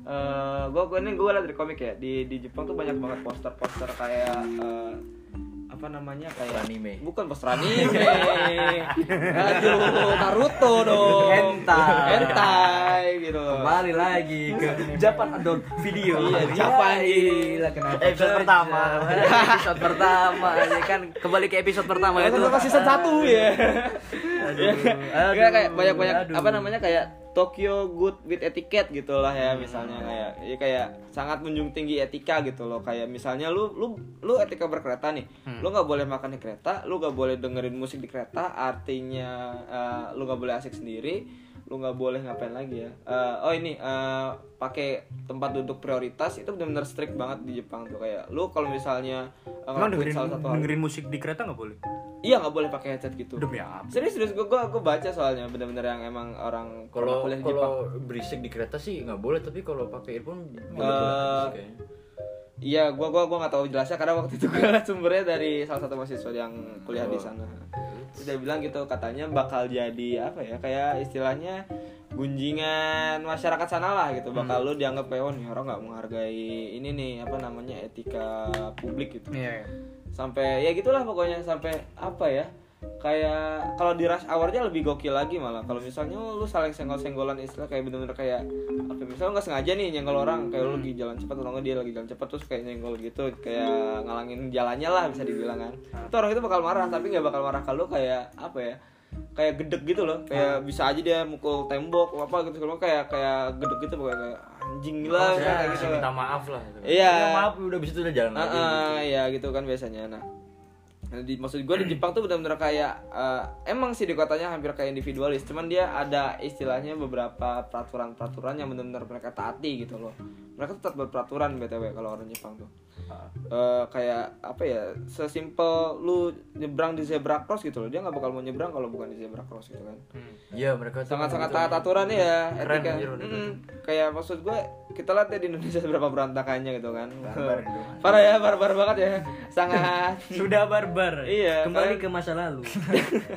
Eh gue gue ini gue liat dari komik ya. Di di Jepang tuh banyak banget poster-poster kayak eh, apa namanya kayak Anime. bukan poster anime <laughs> aduh Naruto dong Hentai. hentai gitu Kembali lagi ke Japan Adult Video. Iya, di Japan. Gila, kenapa Episode pertama. episode pertama ya kan kembali ke episode pertama itu itu. pas season 1 ya Aduh, Kayak kayak aduh, banyak-banyak aduh. apa namanya kayak Tokyo good with etiquette gitu lah ya misalnya kayak ya kayak sangat menjunjung tinggi etika gitu loh. Kayak misalnya lu lu lu etika berkereta nih. Lu nggak boleh makan di kereta lu nggak boleh dengerin musik di kereta artinya eh, lu nggak boleh asik sendiri lu nggak boleh ngapain lagi ya Eh, oh ini eh, pakai tempat duduk prioritas itu benar-benar strict banget di Jepang tuh kayak lu kalau misalnya eh, Emang dengerin salah satu dengerin musik di kereta nggak boleh? iya nggak boleh pakai headset gitu Demi apa? serius serius gue gue baca soalnya bener-bener yang emang orang Kalau kuliah di Jepang kalau berisik di kereta sih nggak boleh, tapi kalau pakai earphone kayaknya. iya gue gua gua nggak tahu jelasnya karena waktu itu gue liat <laughs> sumbernya dari salah satu mahasiswa yang kuliah di sana Dia bilang gitu katanya bakal jadi apa ya kayak istilahnya gunjingan masyarakat sana lah gitu. Bakal lu dianggap kayak oh nih orang nggak menghargai ini nih apa namanya etika publik gitu. Iya. sampai ya gitulah pokoknya sampai apa ya kayak kalau di rush hournya lebih gokil lagi malah kalau misalnya lu saling senggol-senggolan istilah kayak bener-bener kayak ya, misalnya nggak sengaja nih nyenggol orang kayak lu lagi jalan cepat atau nggak dia lagi jalan cepat terus kayak nyenggol gitu kayak ngalangin jalannya lah bisa dibilang kan itu orang itu bakal marah tapi nggak bakal marah kalau kayak apa ya kayak gedek gitu loh kayak bisa aja dia mukul tembok apa gitu kalau kayak kayak gedek gitu pokoknya kayak anjing lah Oh, kayak ya, gitu minta maaf lah. gitu. iya Ya, maaf udah bisa udah jalan lagi. Ah, ya gitu kan biasanya. Nah, di, maksud gue di Jepang tuh benar-benar kayak eh, emang sih di kotanya hampir kayak individualis, cuman dia ada istilahnya beberapa peraturan-peraturan yang benar-benar mereka taati gitu loh. Mereka tetap berperaturan btw kalau orang Jepang tuh. Eh, kayak apa ya sesimpel lu nyebrang di zebra cross gitu loh dia nggak bakal mau nyebrang kalau bukan di zebra cross gitu kan Iya, mereka tuh sangat-sangat gitu. taat aturan ya Keren etika. anjir mereka Mm-mm. kayak maksud gue kita lihat ya di Indonesia <laughs> berapa berantakannya gitu kan Barbar itu. parah ya barbar banget ya sangat <laughs> Sudah barbar. Iya, Kembali kalian- ke masa lalu.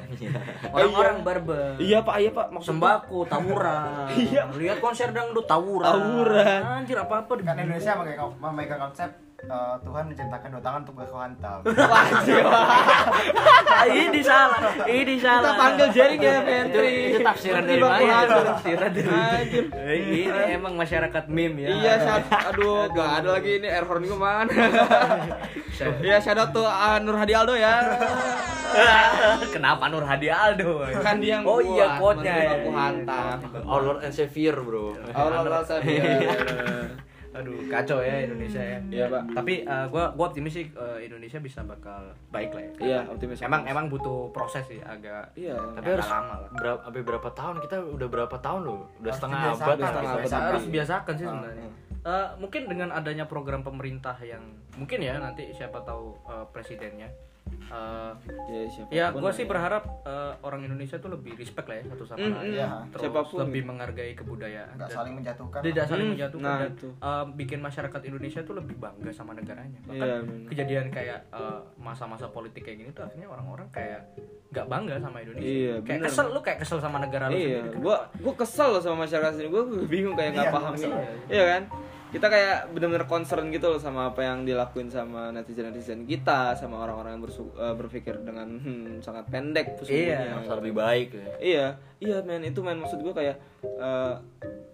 <laughs> Orang-orang barbar. iya pak iya pak maksud Sembako, tawuran. Iya. Lihat konser dangdut tawuran. Tawuran. Anjir apa-apa di Kan Indonesia memegang, memegang konsep eh, Tuhan menciptakan dua tangan untuk berkau hantam. Wajib. ini salah. Ini salah. kita panggil jaring ya Menteri itu tafsiran dari mana? Tafsiran dari Anjir. Eh, Ini emang masyarakat meme ya. iya saat aduh gak ada lagi ini air horn gue mana Iya shout out to uh, Nur Hadi Aldo ya <laughs> Kenapa Nur Hadi Aldo? kan dia yang Oh iya quote-nya ya. Baku Hantam Our Lord and Savior, Bro. Allah Allah saya Aduh, kacau ya Indonesia ya. Iya, Pak. Tapi uh, gua gua optimis sih uh, Indonesia bisa bakal baik lah ya. Iya, optimis. Emang emang butuh proses sih agak Iya. Tapi harus lama lah. berapa sampai berapa tahun kita udah berapa tahun loh? Udah Harus setengah abad. setengah abad. Harus Iya. biasakan sih Ah, sebenarnya. Eh, mungkin dengan adanya program pemerintah yang mungkin ya nanti siapa tahu eh, presidennya. Eh, Ya, siapa pun ya, gue sih ya. berharap eh, orang Indonesia tuh lebih respect lah ya satu sama Mm, lain. mm. Iya. Terus Siapa pun lebih menghargai kebudayaan. Nggak saling menjatuhkan. tidak saling Hmm, menjatuhkan nah dan itu. eh, bikin masyarakat Indonesia tuh lebih bangga sama negaranya. Bahkan Iya, benar. kejadian kayak eh, masa-masa politik kayak gini tuh akhirnya orang-orang kayak nggak bangga sama Indonesia. Iya, kayak benar. kesel lu kayak kesel sama negara lu Iya, sendiri. gua gua kesel loh sama masyarakat sini. Gua gua bingung kayak nggak Iya, paham. Iya kan? Kita kayak bener-bener concern gitu loh sama apa yang dilakuin sama netizen-netizen kita, sama orang-orang yang bersu- eh, berpikir dengan hmm, sangat pendek sesungguhnya. Harus lebih baik ya. Iya, iya men itu men maksud gua kayak eh,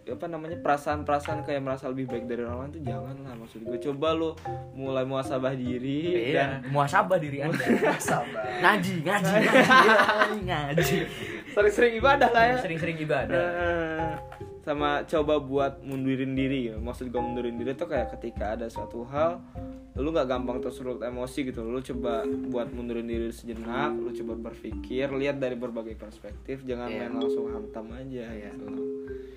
apa namanya perasaan-perasaan kayak merasa lebih baik dari orang lain tuh jangan lah maksud gue coba lu mulai muasabah diri dan Iya, muasabah diri Anda. Sabar. ngaji, ngaji, ngaji, <laughs> ngaji. sering-sering ibadah lah ya. Sering-sering ibadah. Eh, sama coba buat mundurin diri ya. maksud gue mundurin diri tuh kayak ketika ada suatu hal lu nggak gampang tersulut emosi gitu lu coba buat mundurin diri sejenak lu coba berpikir lihat dari berbagai perspektif jangan Iya. main langsung hantam aja gitu loh.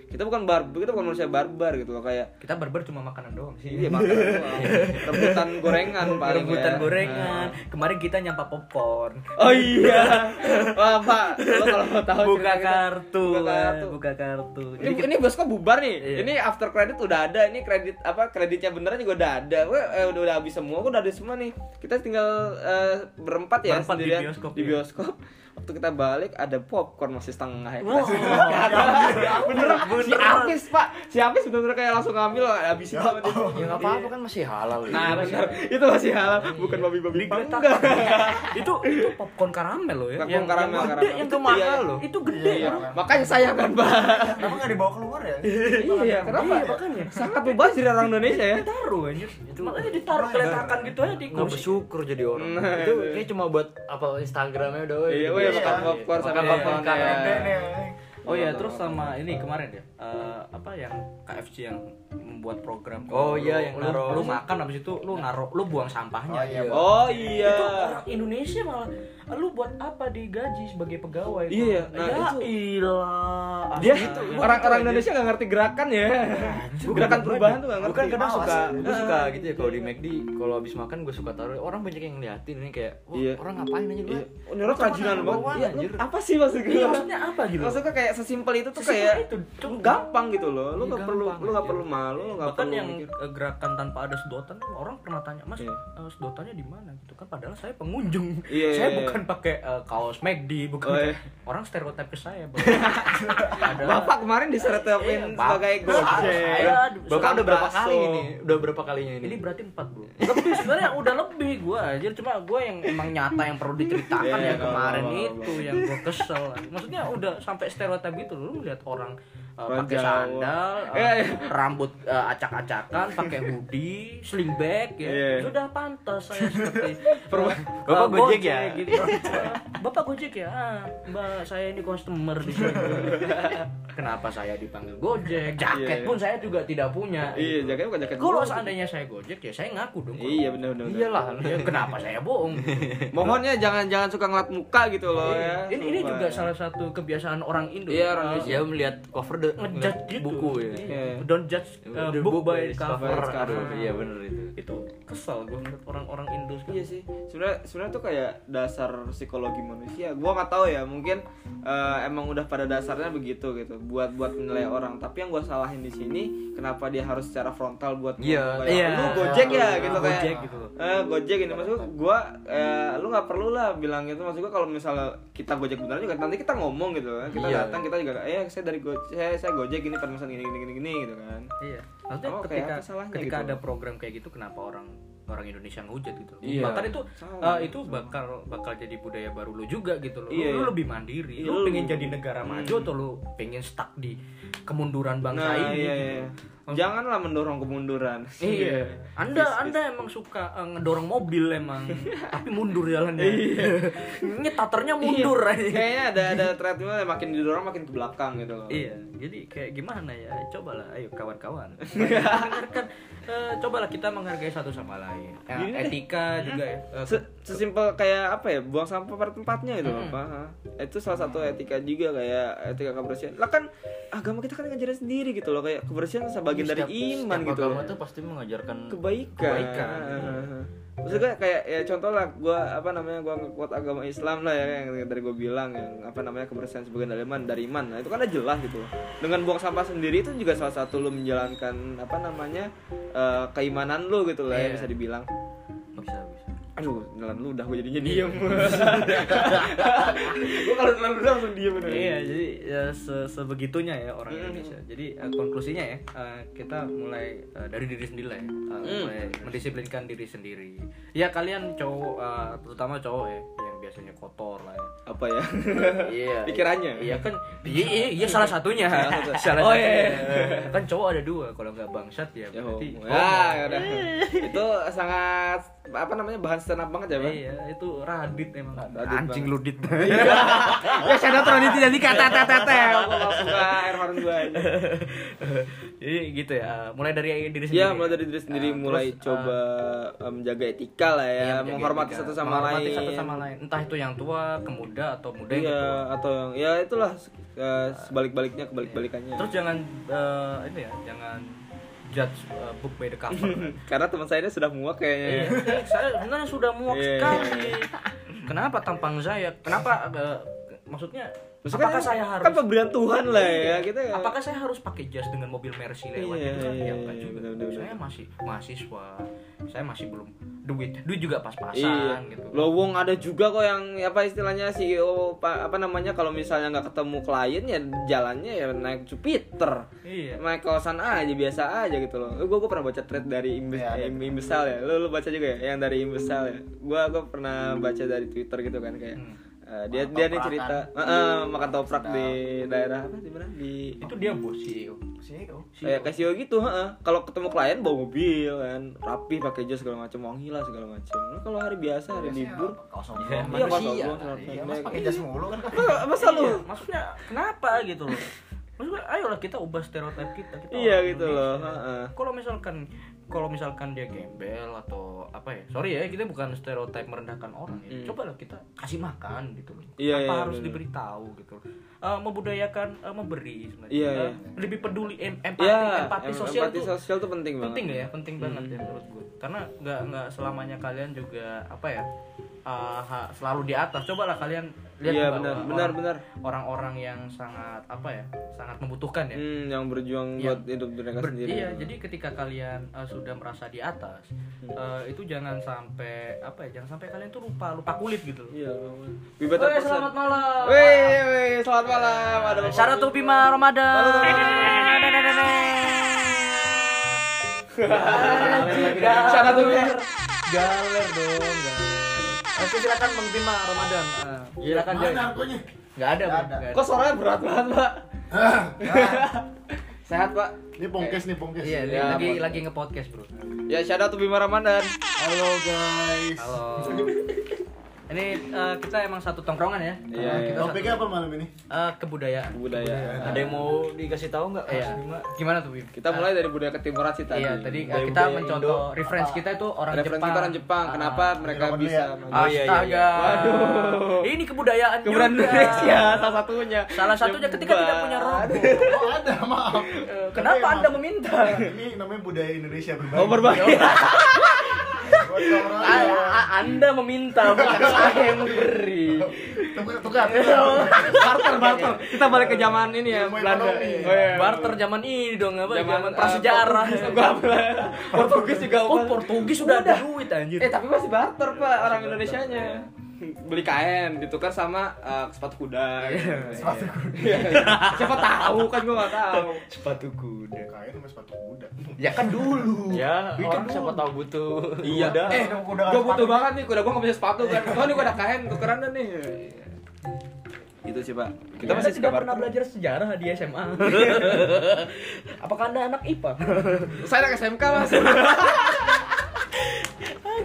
kita bukan barbar kita bukan manusia barbar gitu loh kayak Kita berber cuma makanan doang sih. iya makan doang. rebutan gorengan paling Rebutan ya. gorengan. Kemarin kita nyampa popcorn. oh iya wah pak lo kalau mau tahu Buka kita, kartu, buka kartu buka kartu. ini, ini bioskop bubar nih. Iya. Ini after credit udah ada. Ini kredit apa kreditnya beneran juga udah ada. Eh, udah udah habis semua kok udah ada semua nih. Kita tinggal eh, berempat ya Berempat di bioskop, di ya. Waktu kita balik ada popcorn masih setengah ya Wah, <laughs> bener si Apis pak si Apis bener-bener kayak langsung ngambil habisin sama dia Ya nggak apa-apa kan masih halal ya. nah bener itu masih halal bukan babi-babi digeletak. enggak <laughs> itu itu popcorn karamel loh ya. Popcorn karamel, yang gede, karamel. yang Itu mahal iya. loh. Itu gede Iya, Bang. makanya sayang kan pak Kenapa nggak dibawa keluar ya? iya kenapa Iya, makanya. sangat bebas dari orang Indonesia ya Ditaruh anjir. Itu makanya ditaruh keletakan gitu aja di kursi. bersyukur jadi orang. Nah, itu iya. kayak cuma buat apa Instagramnya udah. Iya, gitu. Iya. makan popcorn Makan sama popcorn ya. Oh iya, terus sama ini kemarin ya. eh, apa yang KFC yang membuat program Oh lu- iya, yang lu, naro- lu makan habis itu lu naruh lu buang sampahnya. Oh iya, oh Itu iya orang Indonesia malah lu buat apa digaji sebagai pegawai? Iya, Bang? nah ya itu. ilah. dia Asli. orang-orang Indonesia nggak ngerti gerakan ya gerakan perubahan tuh nggak ngerti Gue kan kadang suka, gue <laughs> suka gitu ya kalau di McD, kalau habis makan gue suka taruh. Orang banyak yang ngeliatin ini kayak, Iya. orang ngapain aja gue? Iya, oh, orang kerajinan banget. Iya, anjir. apa sih maksud gue? Iya, maksudnya apa gitu? Maksudnya kayak sesimpel itu tuh kayak itu. gampang gitu loh. Lu Iya, nggak perlu lu nggak perlu malu, lu nggak perlu yang eh, gerakan tanpa ada sedotan orang pernah tanya mas Iya. eh, sedotannya di mana gitu kan padahal saya pengunjung Iya, saya iya, bukan pakai eh, kaos McD bukan Oh, iya. orang stereotip ke saya Bang. <laughs> ada Bapak kemarin diseretopin Iya, sebagai Bapak. gojek. Bapak udah berapa kali ini? Udah berapa kalinya ini? ini berarti empat bro lebih sebenarnya udah lebih gue aja cuma gue yang emang nyata yang perlu diceritakan Iya, yang kemarin kalau- kalau- itu yang gue kesel maksudnya udah sampai stereotip gitu lu melihat orang uh, Orang pakai sandal uh, Iya, iya. rambut uh, acak-acakan pakai hoodie sling bag ya Iya. sudah pantas saya <laughs> seperti uh, Bapak uh, Gojek ya? gitu. Bapak Gojek ya ah, Mbak saya ini customer di sini <laughs> kenapa saya dipanggil Gojek jaket Iya. pun saya juga tidak punya Iya, jaketnya bukan jaket kalau gojek. seandainya saya Gojek ya saya ngaku dong Iya, benar benar. Iyalah. Ya, kenapa saya bohong? <laughs> Mohonnya jangan jangan suka ngeliat muka gitu loh ya. ini ini juga salah satu kebiasaan orang Indo. Iya, orang Indonesia. Ya melihat cover the ngejudge gitu. buku ya. Iya. Don't judge uh, The book by its cover. cover. Iya bener itu. Itu kesel gue ngeliat orang-orang Indo sekarang. Iya sih. Sebenarnya sebenarnya tuh kayak dasar psikologi manusia. Gua nggak tahu ya, mungkin eh, emang udah pada dasarnya begitu gitu. Buat buat menilai orang. Tapi yang gua salahin di sini, kenapa dia harus secara frontal buat ngomong kayak, iya. Lu Gojek ya gitu kayak. Gojek gitu. Eh, Gojek ini maksud gua, gua eh, lu nggak perlu lah bilang gitu. Maksud gua kalau misalnya kita Gojek beneran juga nanti kita ngomong gitu kan. Kita Iya. datang kita juga eh saya dari Gojek, saya, saya Gojek ini permasalahan gini gini gini gini gitu kan. Iya. Maksudnya Oh, ketika ketika gitu? ada program kayak gitu kenapa orang orang Indonesia ngehujat gitu. Iya. Bahkan itu Salah. uh, itu bakal bakal jadi budaya baru lu juga gitu loh. Iya, lu, iya. lebih mandiri. Iya, lu lu- pengen jadi negara Hmm. maju atau lu pengen stuck di kemunduran bangsa Nah, ini. iya, gitu. Iya. Janganlah mendorong kemunduran. <laughs> Iya. Anda. Anda emang suka eh, ngedorong mobil emang, <laughs> tapi mundur jalannya. Iya. <laughs> Nyetaternya mundur aja. Kayaknya ada ada treadmill yang makin didorong makin ke belakang gitu loh. Iya, jadi kayak gimana ya? Cobalah, ayo kawan-kawan. Mendengarkan, eh, cobalah kita menghargai satu sama lain. Ya, Gini deh. etika juga ya. Eh, Se- sesimpel kayak apa ya buang sampah pada tempatnya gitu Mm-mm. apa ha. itu salah satu etika juga kayak etika kebersihan lah kan agama kita kan ngajarin sendiri gitu loh kayak kebersihan sebagian dari iman gitu agama loh. tuh pasti mengajarkan kebaikan, Kebaikan. Maksudnya kayak ya contoh lah gue apa namanya gue ngekuat agama Islam lah ya yang dari gue bilang yang apa namanya kebersihan sebagian dari iman dari iman nah itu kan jelas gitu dengan buang sampah sendiri itu juga salah satu lu menjalankan apa namanya eh, keimanan lu gitu lah ya Iya. bisa dibilang. Aduh nelan lu udah gue jadinya diem <laughs> gue kalau nelan lu udah langsung diem bener Iya, jadi ya, se- sebegitunya ya orang. Indonesia. Jadi eh, konklusinya ya, eh, kita mulai eh, dari diri sendiri lah ya, Mm. mulai mendisiplinkan diri sendiri. Ya kalian cowok, eh, terutama cowok ya, yang biasanya kotor lah ya. apa ya Iya. pikirannya Iya kan, iya, iya, iya salah satunya. Salah satu. salah Oh, satunya. iya. Kan cowok ada dua, kalau nggak bangsat ya berarti. homo. ya, ya itu sangat apa namanya bahan stand up banget ya bang Iya, itu Radit emang. Radit Anjing banget. ludit. <laughs> ya saya Radit jadi kata tete tete suka air horn gue Jadi gitu ya, mulai dari diri sendiri. ya mulai dari diri sendiri Nah, mulai coba eh, menjaga etika lah ya Iya, menghormati satu sama Menghormati lain satu sama lain entah itu yang tua ke muda atau muda yang iya tua atau yang ya itulah eh, sebalik-baliknya kebalik-balikannya. Terus jangan eh, ini ya jangan judge eh, book by the cover. <laughs> Karena teman saya ini sudah muak kayaknya. Iya, ya. saya sebenarnya sudah muak Iya. sekali. Kenapa tampang saya? Kenapa eh, maksudnya Maksudnya Apakah kan- saya harus- kan pemberian Tuhan lah ya Iya. kita ya. Apakah saya harus pakai jas dengan mobil Mercy lewat Iya, gitu kan? iya, Ya enggak iya, juga. benar, Saya masih mahasiswa. Saya masih belum duit. Duit juga pas-pasan Iya. gitu. Lo wong ada juga kok yang apa istilahnya CEO pa- apa namanya kalau misalnya nggak ketemu klien ya jalannya ya naik Jupiter. Iya. Naik kawasan aja biasa aja gitu loh. Gue gue pernah baca thread dari Imbes, ada. Im- Imbesal ya. Lo lo baca juga ya yang dari Imbesal ya. Gue gue pernah baca dari Twitter gitu kan kayak Hmm. Eh, dia Makan dia nih cerita eh, eh, makan toprak di daerah apa di mana di Itu dia bos CEO. CEO. kayak Casio gitu heeh. kalau ketemu klien bawa mobil kan rapi pakai jas segala macam wangi lah segala macam Nah, kalau hari biasa hari libur kosong Iya, iya manusia. kosong Iya, mas pakai jas mulu kan Masa- masa lu Iya, maksudnya kenapa gitu loh? Maksudnya ayolah kita ubah stereotip kita. kita iya gitu loh. Kalau misalkan kalau misalkan dia gembel atau apa ya? Sorry ya, kita bukan stereotip merendahkan orang ya. Hmm. Coba lah kita kasih makan gitu loh. Iya, Tanpa iya, harus bener. diberitahu gitu. loh. Eh, membudayakan eh, memberi sebenarnya. Iya, Eh, iya. lebih peduli em- empati, Iya, empati em- sosial empati tuh sosial tuh penting banget. penting ya penting banget ya menurut gue karena nggak nggak selamanya kalian juga apa ya uh, ha- selalu di atas cobalah kalian lihat Iya, benar, benar, benar. orang-orang yang sangat apa ya sangat membutuhkan ya Hmm, yang berjuang Iya. buat hidup mereka Ber- sendiri. iya jadi ketika kalian uh, sudah merasa di atas uh, itu jangan sampai apa ya jangan sampai kalian tuh lupa lupa kulit gitu Iya. Woi, person. selamat malam wih, selamat malam. Ada Bapak Syarat tuh Bima Ramadan Syarat tuh. Galer dong, galer. Oke silakan Bang Bima Ramadan. Ah, silakan narkonya? Enggak ada, Bang. Kok suaranya berat banget, Pak? <laughs> Sehat, Pak? Ini pongkes nih pongkes. Iya, Ya, lagi lagi nge-podcast, Bro. Ya, shout out to Bima Ramadan. Halo guys. Halo. Ini eh, kita emang satu tongkrongan ya. Iya, Eh, iya. kita Topiknya apa malam ini? satu- eh, kebudayaan. Budaya. Ada yang mau dikasih tahu nggak? Iya. Gimana tuh, Bim? Kita mulai dari budaya ketimuran sih tadi. Iya, tadi Budaya- kita budaya mencontoh reference kita itu orang Referensi Jepang. kita orang Jepang. Kenapa mereka Jepang bisa ya. Oh, iya, iya, Astaga. iya. Waduh. Ini kebudayaan juga. Indonesia salah satunya. Salah satunya ketika Jepang. tidak punya rokok. Oh ada maaf. Kenapa Tapi Anda meminta? Ini namanya budaya Indonesia berbagi. Oh, berbagi. <laughs> Buat orang A- a- Anda meminta bukan saya yang memberi. tukar tukar. barter, barter. Kita balik ke zaman ini ya, Belanda. Oh, iya. Barter zaman ini dong apa? Zaman, eh, prasejarah. Portugis juga Oh? Portugis sudah ada duit anjir. Eh tapi masih barter pak orang Indonesianya beli kain ditukar sama eh, sepatu kuda sepatu kuda siapa tahu kan gua nggak tahu sepatu kuda. Kain sama sepatu kuda. Ya kan dulu. Ya, orang dulu. siapa tahu butuh. iya Kuda. eh kuda gua butuh banget nih kuda gua nggak punya sepatu kan oh nih gua ada kain tukeran dah nih itu sih pak kita Anda masih tidak pernah barter belajar sejarah di SMA. <laughs> Apakah Anda anak IPA? saya anak SMK mas <laughs>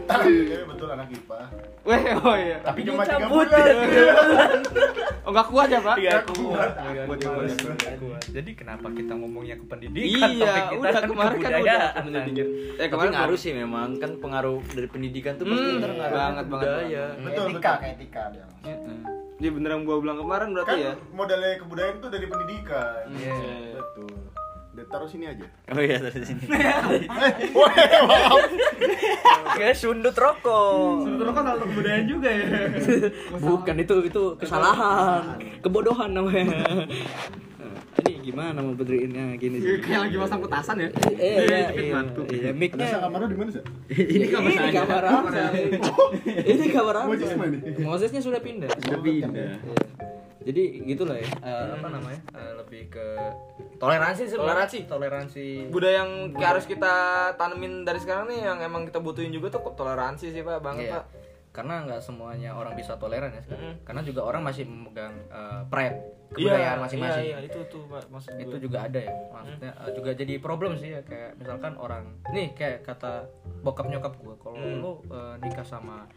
Tapi betul anak IPA. weh oh iya Tapi Cuma tiga bulan. <laughs> oh nggak kuat ya pak Iya, kuat. Nggak Kuat, kuat. kuat. Nggak kuat. Jadi kenapa kita ngomongnya ke pendidikan? iya Topik kita udah kemarin kan udah kebudayaan. pendidikan eh Tapi kemarin ngaruh sih memang kan pengaruh dari pendidikan tuh pasti Hmm, ngaruh banget, banget, budaya. Betul etika etika dia Dia bener yang gua bilang kemarin berarti Kan ya modalnya kebudayaan itu dari pendidikan. Iya. Taruh sini aja. Oh iya dari sini. <laughs> Woi, maaf. Kayak sundut rokok. Sebetulnya kan salah kebudayaan juga ya <laughs> Bukan itu itu kesalahan, kebodohan namanya. Ini gimana mau bedriinnya gini sih? kayak lagi masang petasan ya Eh, iya, iya, iya, Ada mic-nya kamar lu di mana sih? ini kamar saya. kamar apa? Ini kamar apa? Moses mana nih? Mosesnya sudah pindah. Sudah pindah. Jadi gitulah ya. Eh, apa namanya? Eh, lebih ke toleransi sih. Toleransi. Toleransi. budaya yang harus kita tanemin dari sekarang nih yang emang kita butuhin juga tuh toleransi sih pak banget Iya. pak Karena nggak semuanya orang bisa toleran ya sekarang. Mm-mm. Karena juga orang masih memegang eh, pride kebudayaan masing-masing. iya, iya itu tuh pak maksud itu gue. juga ada ya maksudnya eh, juga jadi problem sih ya kayak misalkan orang nih kayak kata bokap nyokap gue kalau Hmm. lo eh, nikah sama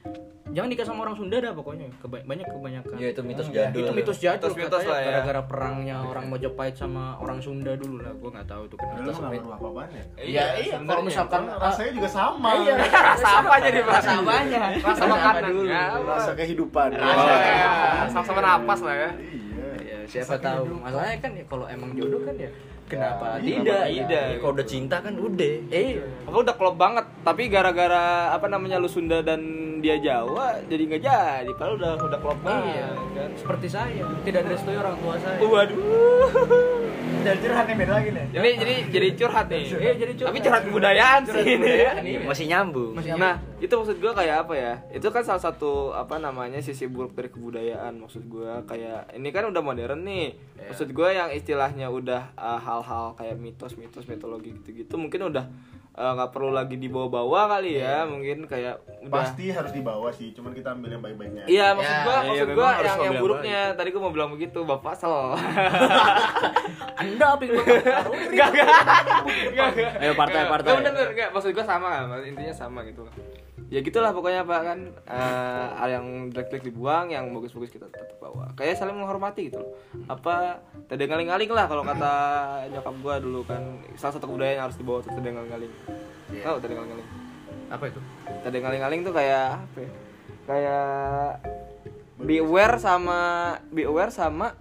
jangan nikah sama orang Sunda dah pokoknya Keba- banyak kebanyakan Ya itu mitos Iya, jadul. itu mitos jadul Mitos-mitos katanya lah ya. gara-gara perangnya orang Mojopahit sama orang Sunda dulu lah gue nggak tahu itu kenapa nggak sampai ngaruh apa-apaan ya. iya iya kalau misalkan Kan rasanya juga sama. iya rasa apa jadi rasa apanya rasa makanan dulu ya Rasa kehidupan. rasa ya sama-sama napas lah ya Iya. ya siapa tahu masalahnya kan ya kalau emang jodoh kan ya Kenapa Iya, tidak? tidak? Ya, kalau udah cinta kan udah. Eh, Apa udah klop banget, tapi gara-gara apa namanya lu Sunda dan dia Jawa jadi nggak jadi. Padahal udah udah klop banget. iya. kan. Seperti saya, tidak direstui orang tua saya. Waduh. <laughs> Dan curhat nih beda lagi nih. Ini jadi jadi curhat nih. Iya, jadi curhat. Tapi curhat kebudayaan Curhat sih ini. iya. Masih nyambung. Masih Nah, itu maksud gua kayak apa ya? Itu kan salah satu apa namanya sisi buruk dari kebudayaan. Maksud gua kayak ini kan udah modern nih. Maksud gua yang istilahnya udah uh, hal-hal kayak mitos-mitos, mitologi gitu-gitu mungkin udah uh, nggak perlu lagi dibawa-bawa kali ya. Mungkin kayak udah Pasti harus dibawa sih, cuman kita ambil yang baik-baiknya. Iya, maksud Ya, gua, iya, maksud gua yang yang buruknya. Tadi gua mau bilang begitu, Bapak sel. <laughs> Anda pikir baru Enggak, enggak. Enggak, enggak. Ayo, partai, partai. enggak, bener, bener, enggak. Maksud gua sama kan, intinya sama gitu. Ya gitulah pokoknya Pak kan hal yang jelek-jelek dibuang, yang bagus-bagus kita tetap bawa. Kayak saling menghormati gitu loh. Apa tadi ngaling-ngaling lah kalau kata nyokap gua dulu kan salah satu kebudayaan yang harus dibawa tuh tadi ngaling-ngaling. Tahu tadi ngaling-ngaling? Apa itu? Tadi ngaling-ngaling tuh kayak apa ya? Kayak be aware sama be aware sama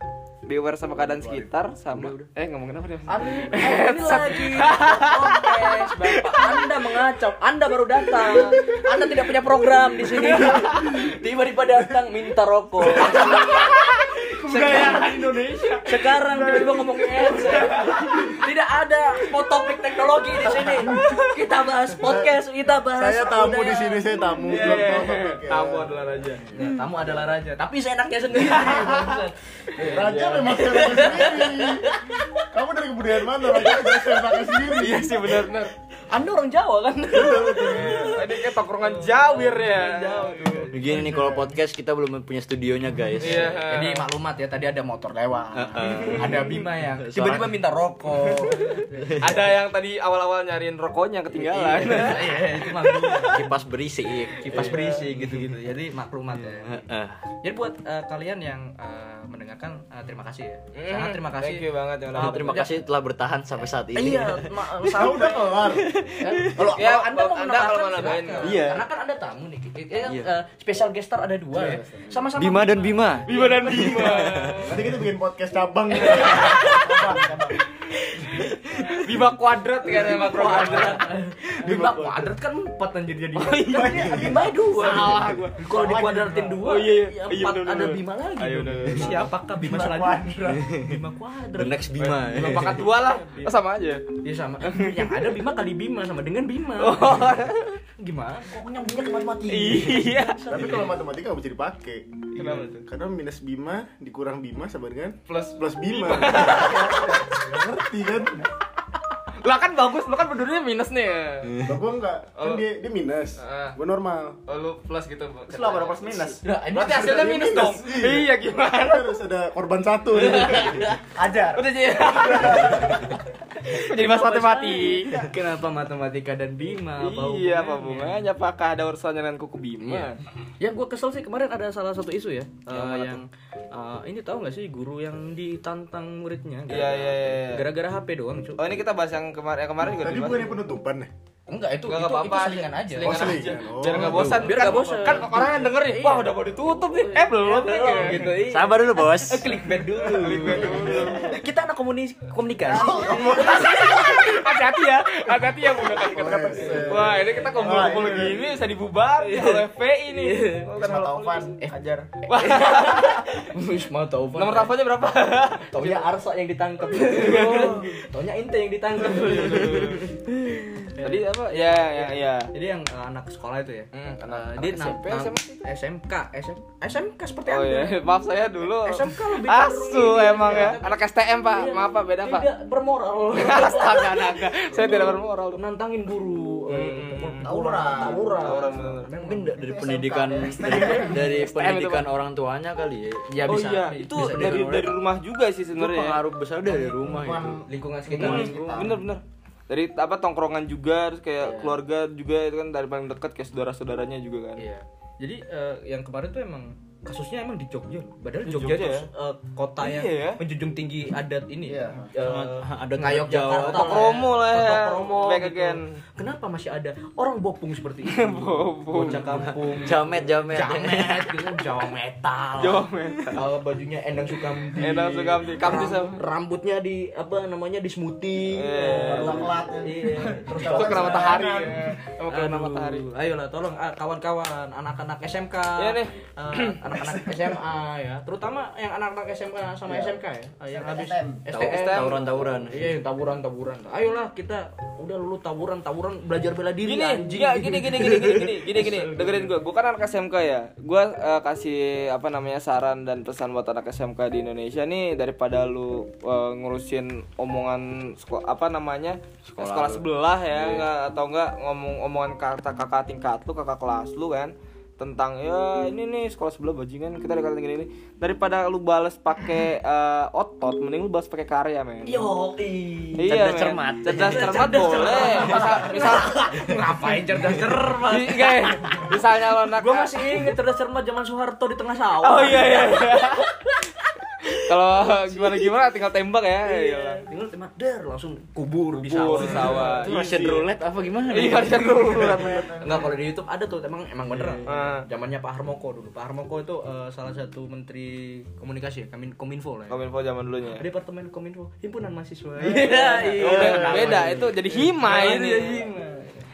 be aware sama keadaan sekitar sama eh ngomongin apa nih? <laughs> ini lagi. Podcast Bapak. Anda mengacau. Anda baru datang. Anda tidak punya program di sini. <laughs> Tiba-tiba datang minta rokok <laughs> Kebudayaan Indonesia. sekarang tiba-tiba ngomongin headset tidak ada topik teknologi di sini kita bahas podcast kita bahas Saya tamu di sini, saya tamu. Iya, Belum iya, iya. Tamu adalah raja. Ya, tamu adalah raja tapi seenaknya sendiri bangsat. Raja memang saya sendiri. Kamu dari kebudayaan mana? Raja saya pakai sendiri. Iya sih benar-benar. Anda orang Jawa kan Tadi kayak tongkrongan Jawir ya. Begini nih kalau podcast kita belum punya studionya guys. Iya. Jadi maklumat ya tadi ada motor lewat, ada Bima yang tiba-tiba minta rokok. Ada yang tadi awal-awal nyariin rokoknya ketinggalan. Iya, itu maklumat. Kipas berisik. Kipas berisi gitu-gitu. Jadi maklumat ya. Heeh. Jadi buat eh, kalian yang eh, mendengarkan eh, terima kasih ya. Hmm, Sangat terima kasih. Thank you banget yang udah terima kasih telah bertahan sampai saat ini. Iya, sama udah kelar. <laughs> Kalau Ya, Anda mau Anda menambahkan kalau mau nambahin. Iya. Karena kan Anda tamu nih. Eh, eh, Iya. eh, special guest star ada dua ya. Sama-sama Bima dan Bima. Bima dan Bima. Nanti kita bikin podcast cabang. <laughs> Bima kuadrat kan ya makro kuadrat. Bima kuadrat kan empat anjir jadi. Oh, iya. Bima dua. Salah gua. Kalau dikuadratin dua, Oh, iya, iya. ya Iya, empat bener, ada. Bima lagi. Ayo, dong. bener, bener. Siapakah Bima selanjutnya? Bima The kuadrat. next Bima. Bima pangkat dua lah. Oh, sama aja. Ya sama. Yang ada Bima kali Bima sama dengan Bima. Gimana? Kok nyambungnya ke matematika? Iya. Tapi kalau matematika nggak bisa dipakai. Kenapa tuh? Karena minus Bima dikurang Bima sama dengan Plus plus Bima. Ngerti kan? Lah kan bagus, lu kan minus nih. Kalau gua enggak, Oh. kan dia dia minus. Ah. Gua normal. Oh, lu plus gitu. Terus lo apa plus minus? Nah, ini Berarti hasilnya minus minus, dong. iya. Iya gimana? Harus ada korban satu. <laughs> Ajar. Udah jadi. Jadi mas matematika. Kenapa matematika dan Bima? Apa Iya, apa hubungannya? hubungannya? Apakah ada urusannya dengan kuku Bima? Iya. Yang gue kesel sih kemarin ada salah satu isu ya, Yang eh, eh, ini tahu nggak sih guru yang ditantang muridnya? Iya, iya, iya, iya. Gara-gara HP doang, cu. Oh, ini kita bahas yang kemarin yang kemarin juga Tadi bukan yang penutupan nih. Enggak, itu Nggak itu, apa-apa, selingan aja. selingan Oh, aja. selingan. Oh. Biar nggak bosan. Biar Kan- nggak bosan. Kan orang yang denger nih, wah udah mau ditutup nih. Eh belum nih. gitu. iya. Sabar dulu, Bos. Clickbait dulu. Kita anak komuni- komunikasi. Hati-hati ya, hati-hati ya menggunakan kata-kata. Wah ini kita kumpul-kumpul ini. gini bisa dibubar oleh FPI nih. Oh, kan Sama Taufan, polisi. ajar. <laughs> Wis mau tahu Pak. Nomor teleponnya berapa? Taunya Arsa yang ditangkap. Taunya Inte yang ditangkap. <laughs> Tadi apa? Ya, ya, ya. Jadi yang uh, anak sekolah itu ya. Hmm, Uh, anak- dia anak nam- SMP, SMA SMK, SM, SMK seperti Oh Anda. iya, maaf saya dulu. SMK lebih Asu emang ya. Anak STM pak, Iya, maaf pak beda pak. Tidak bermoral. <laughs> Astaga naga, saya tidak bermoral. Nantangin guru. eh, Hmm. Tawuran. Tawuran. Tawuran. Mungkin da- dari pendidikan <laughs> dari pendidikan orang tuanya kali ya. Ya oh bisa. iya, itu dari dari rumah juga sih sebenarnya. ya. pengaruh besar dari rumah itu. lingkungan Hmm, sekitar. bener bener. Dari apa tongkrongan juga, terus kayak keluarga juga itu kan dari paling dekat kayak saudara-saudaranya juga kan. Iya. Jadi eh, yang kemarin tuh emang kasusnya emang di Jogja loh. Padahal Di Jogja, Jogja itu ya? eh, kota yang Iya ya. menjunjung tinggi adat ini. Iya. Eh, Adat ngayok Jawa. Jakarta. Totok Romo lah ya. Romo Back gitu. again. Kenapa masih ada orang bopung seperti <laughs> itu? Bopung. Bocah kampung. Jamet, jamet. Jamet gitu Jawa metal. Jawa metal. Eh, bajunya Endang Sukamti. Endang Sukamti. Kamti Ram- sama. Rambutnya di apa namanya di smoothie. Iya. Telat ya. Iya. Terus Itu kena matahari. Emang kena matahari. Ayolah tolong ah, kawan-kawan anak-anak SMK. Iya nih. Anak-anak <laughs> SMA ya, terutama yang anak-anak SMA sama SMK ya, yang habis STM. STM. Tawuran-tawuran. Iya, yang taburan-taburan. Ayolah kita udah lulu taburan-taburan belajar bela diri gini, anjing. ya, gini, gini, gini, gini, gini, gini, gini, <laughs> dengerin gue. Gue kan anak SMK ya. Gue eh, kasih apa namanya saran dan pesan buat anak SMK di Indonesia nih daripada lu eh, ngurusin omongan sekolah apa namanya sekolah, sebelah ya, nggak atau enggak ngomong omongan kata kakak tingkat lu, kakak kelas lu kan tentang ya ini nih sekolah sebelah bajingan kita dikatain gini ini daripada lu balas pakai eh, otot mending lu balas pakai karya men Yo, iya cerdas cermat. cerdas cermat boleh misal misal ngapain cerdas cermat? Di- kayak misalnya lo anak Gue masih inget cerdas cermat zaman Soeharto di tengah sawah. oh iya iya, iya. <laughs> kalau gimana gimana tinggal tembak ya iya Tinggal tembak der langsung kubur di sawah. di sawah. Itu Russian roulette apa gimana? iya kan dulu Enggak kalau di YouTube ada tuh emang emang beneran. Ah. Zamannya Pak Harmoko dulu. Pak Harmoko itu eh, salah satu menteri komunikasi ya, Komin Kominfo lah ya. kominfo zaman dulunya ya Departemen Kominfo, himpunan mahasiswa. Oh, beda, beda itu jadi hima ini iya, hima.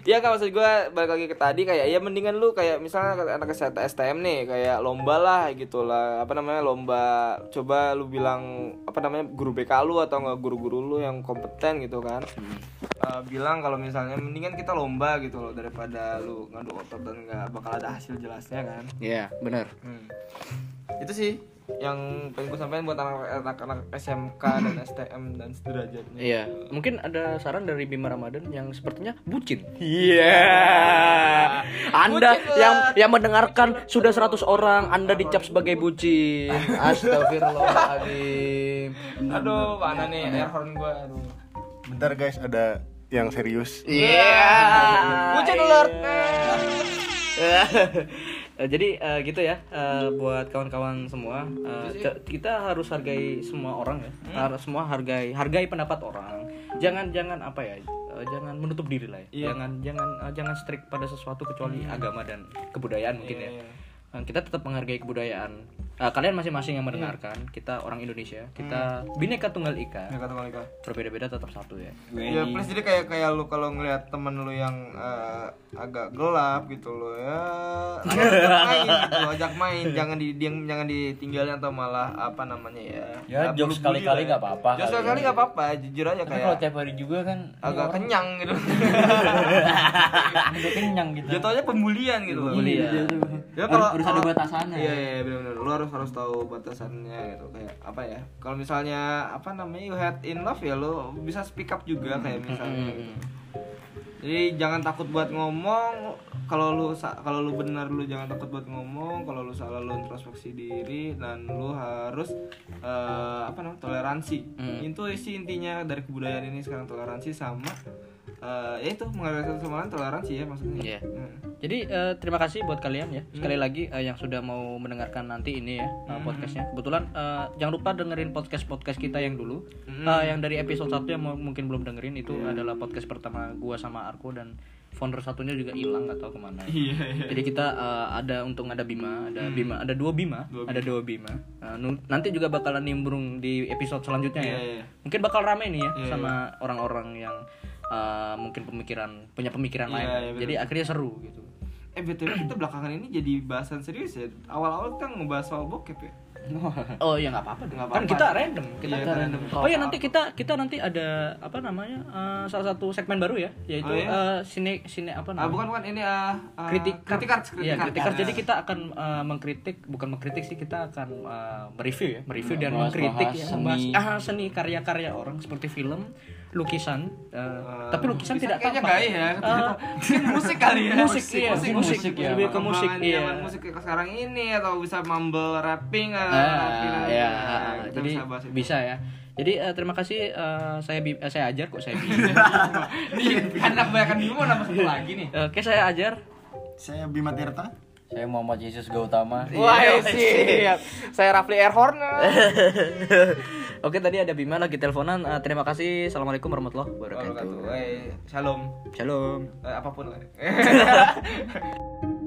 Iya kan maksud gue balik lagi ke tadi kayak ya mendingan lu kayak misalnya anak kesehatan STM nih kayak lomba lah gitu lah. Apa namanya lomba coba lu bilang apa namanya guru BK lu atau enggak guru-guru lu yang kompeten gitu kan. Eh, bilang kalau misalnya mendingan kita lomba gitu loh daripada lu ngadu otot dan nggak bakal ada hasil jelasnya kan. Iya, benar. Hmm. Itu sih yang pengen gue sampaikan buat anak-anak SMK dan <clears throat> STM dan sederajatnya. Iya, mungkin ada saran dari Bima Ramadan yang sepertinya bucin. Iya. <laughs> Anda Bucin yang lah. yang mendengarkan sudah 100 orang, Anda dicap sebagai bucin. <laughs> Astagfirullahaladzim. Aduh, mana nih air horn gue? Aduh. Bentar guys, ada yang serius. Iya. Bucin alert. <laughs> Eh, Jadi eh, gitu ya eh, buat kawan-kawan semua c- kita harus hargai semua orang ya. Harus semua hargai hargai pendapat orang. Jangan jangan apa ya eh, jangan menutup diri lah ya. Iya. jangan jangan eh, jangan strict pada sesuatu kecuali agama dan kebudayaan mungkin ya. Iya. Eh, kita tetap menghargai kebudayaan Eh, kalian masing-masing yang mendengarkan kita orang Indonesia kita bineka tunggal ika Ya kata Malika. berbeda-beda tetap satu ya Ya plus jadi kayak kayak lu kalau ngelihat temen lu yang eh, agak gelap gitu lo ya ajak <laughs> main gitu, ajak main jangan di dia- jangan ditinggalin atau malah apa namanya ya. Ya, jokes sekali-kali nggak apa-apa Jokes kali sekali ya. nggak apa-apa, jujur aja Tapi kayak kalau tiap hari juga kan agak kenyang gitu. udah kenyang gitu. Jatuhnya pembulian gitu loh. Iya. Ya Harus- harus ada batasannya. Iya iya benar-benar. Lu harus harus tahu batasannya gitu kayak apa ya. Kalau misalnya apa namanya you had in love ya lu bisa speak up juga kayak misalnya. gitu. Jadi jangan takut buat ngomong. Kalau lu kalau lu benar lu jangan takut buat ngomong. Kalau lu salah lu introspeksi diri dan lu harus eh, apa namanya toleransi. Itu sih intinya dari kebudayaan ini sekarang toleransi sama eh, ya itu menghargai satu sama lain toleransi ya maksudnya. Iya. Hmm. Jadi eh, terima kasih buat kalian ya. Sekali lagi eh, yang sudah mau mendengarkan nanti ini ya eh, podcastnya. Kebetulan eh, jangan lupa dengerin podcast podcast kita yang dulu. Eh, yang dari episode 1 yang mu- mungkin belum dengerin itu adalah podcast pertama gua sama Arko dan founder satunya juga hilang nggak tahu ke mana. Iya iya. Jadi kita eh, ada untung ada Bima, ada Bima, ada dua Bima, ada dua Bima. Nu- nanti juga bakalan nimbrung di episode selanjutnya ya. Iya, iya. Mungkin bakal rame nih ya Iya, sama orang-orang yang eh, mungkin pemikiran punya pemikiran Iya, lain. iya, bener. Jadi akhirnya seru gitu. Eh BTW kita belakangan ini jadi bahasan serius ya. Awal-awal kita ngebahas soal bokep ya. <laughs> Oh ya nggak apa-apa. Nggak Kan apa-apa. kita random. Kita, Iya, kita random. random. Oh ya nanti kita kita nanti ada apa namanya eh, salah satu segmen baru ya yaitu Oh, iya? eh, sine sine apa Ah namanya? bukan bukan ini ah, kritik kritik arts Iya, kritik kritik arts. Jadi kita akan eh, mengkritik bukan mengkritik sih kita akan eh, mereview ya, mereview dan Bahas- mengkritik bahas ya, seni. membahas ah, seni karya-karya orang seperti film, lukisan. eh, tapi lukisan, tidak kayaknya tampak. gaya ya. Eh, <laughs> Mungkin musik kali ya. musik, iya, musik, musik, ya. lebih ke musik, iya. zaman musik kayak sekarang ini atau bisa mumble rapping ah, Ah, rapping, ya, ah, kita jadi bisa bisa ya. Jadi eh, terima kasih eh, saya Bi- eh, saya ajar kok saya Bi. Nih, <laughs> anak banyak Bimo nama satu lagi nih. Oke saya ajar. Saya Bima Tirta. Saya Muhammad Yesus Gautama. Wah, siap. Saya Rafli Airhorn. <laughs> Oke, tadi ada Bima lagi teleponan. Eh, terima kasih. Assalamualaikum warahmatullahi wabarakatuh. Shalom. Shalom. Eh, apa pun lah. <laughs>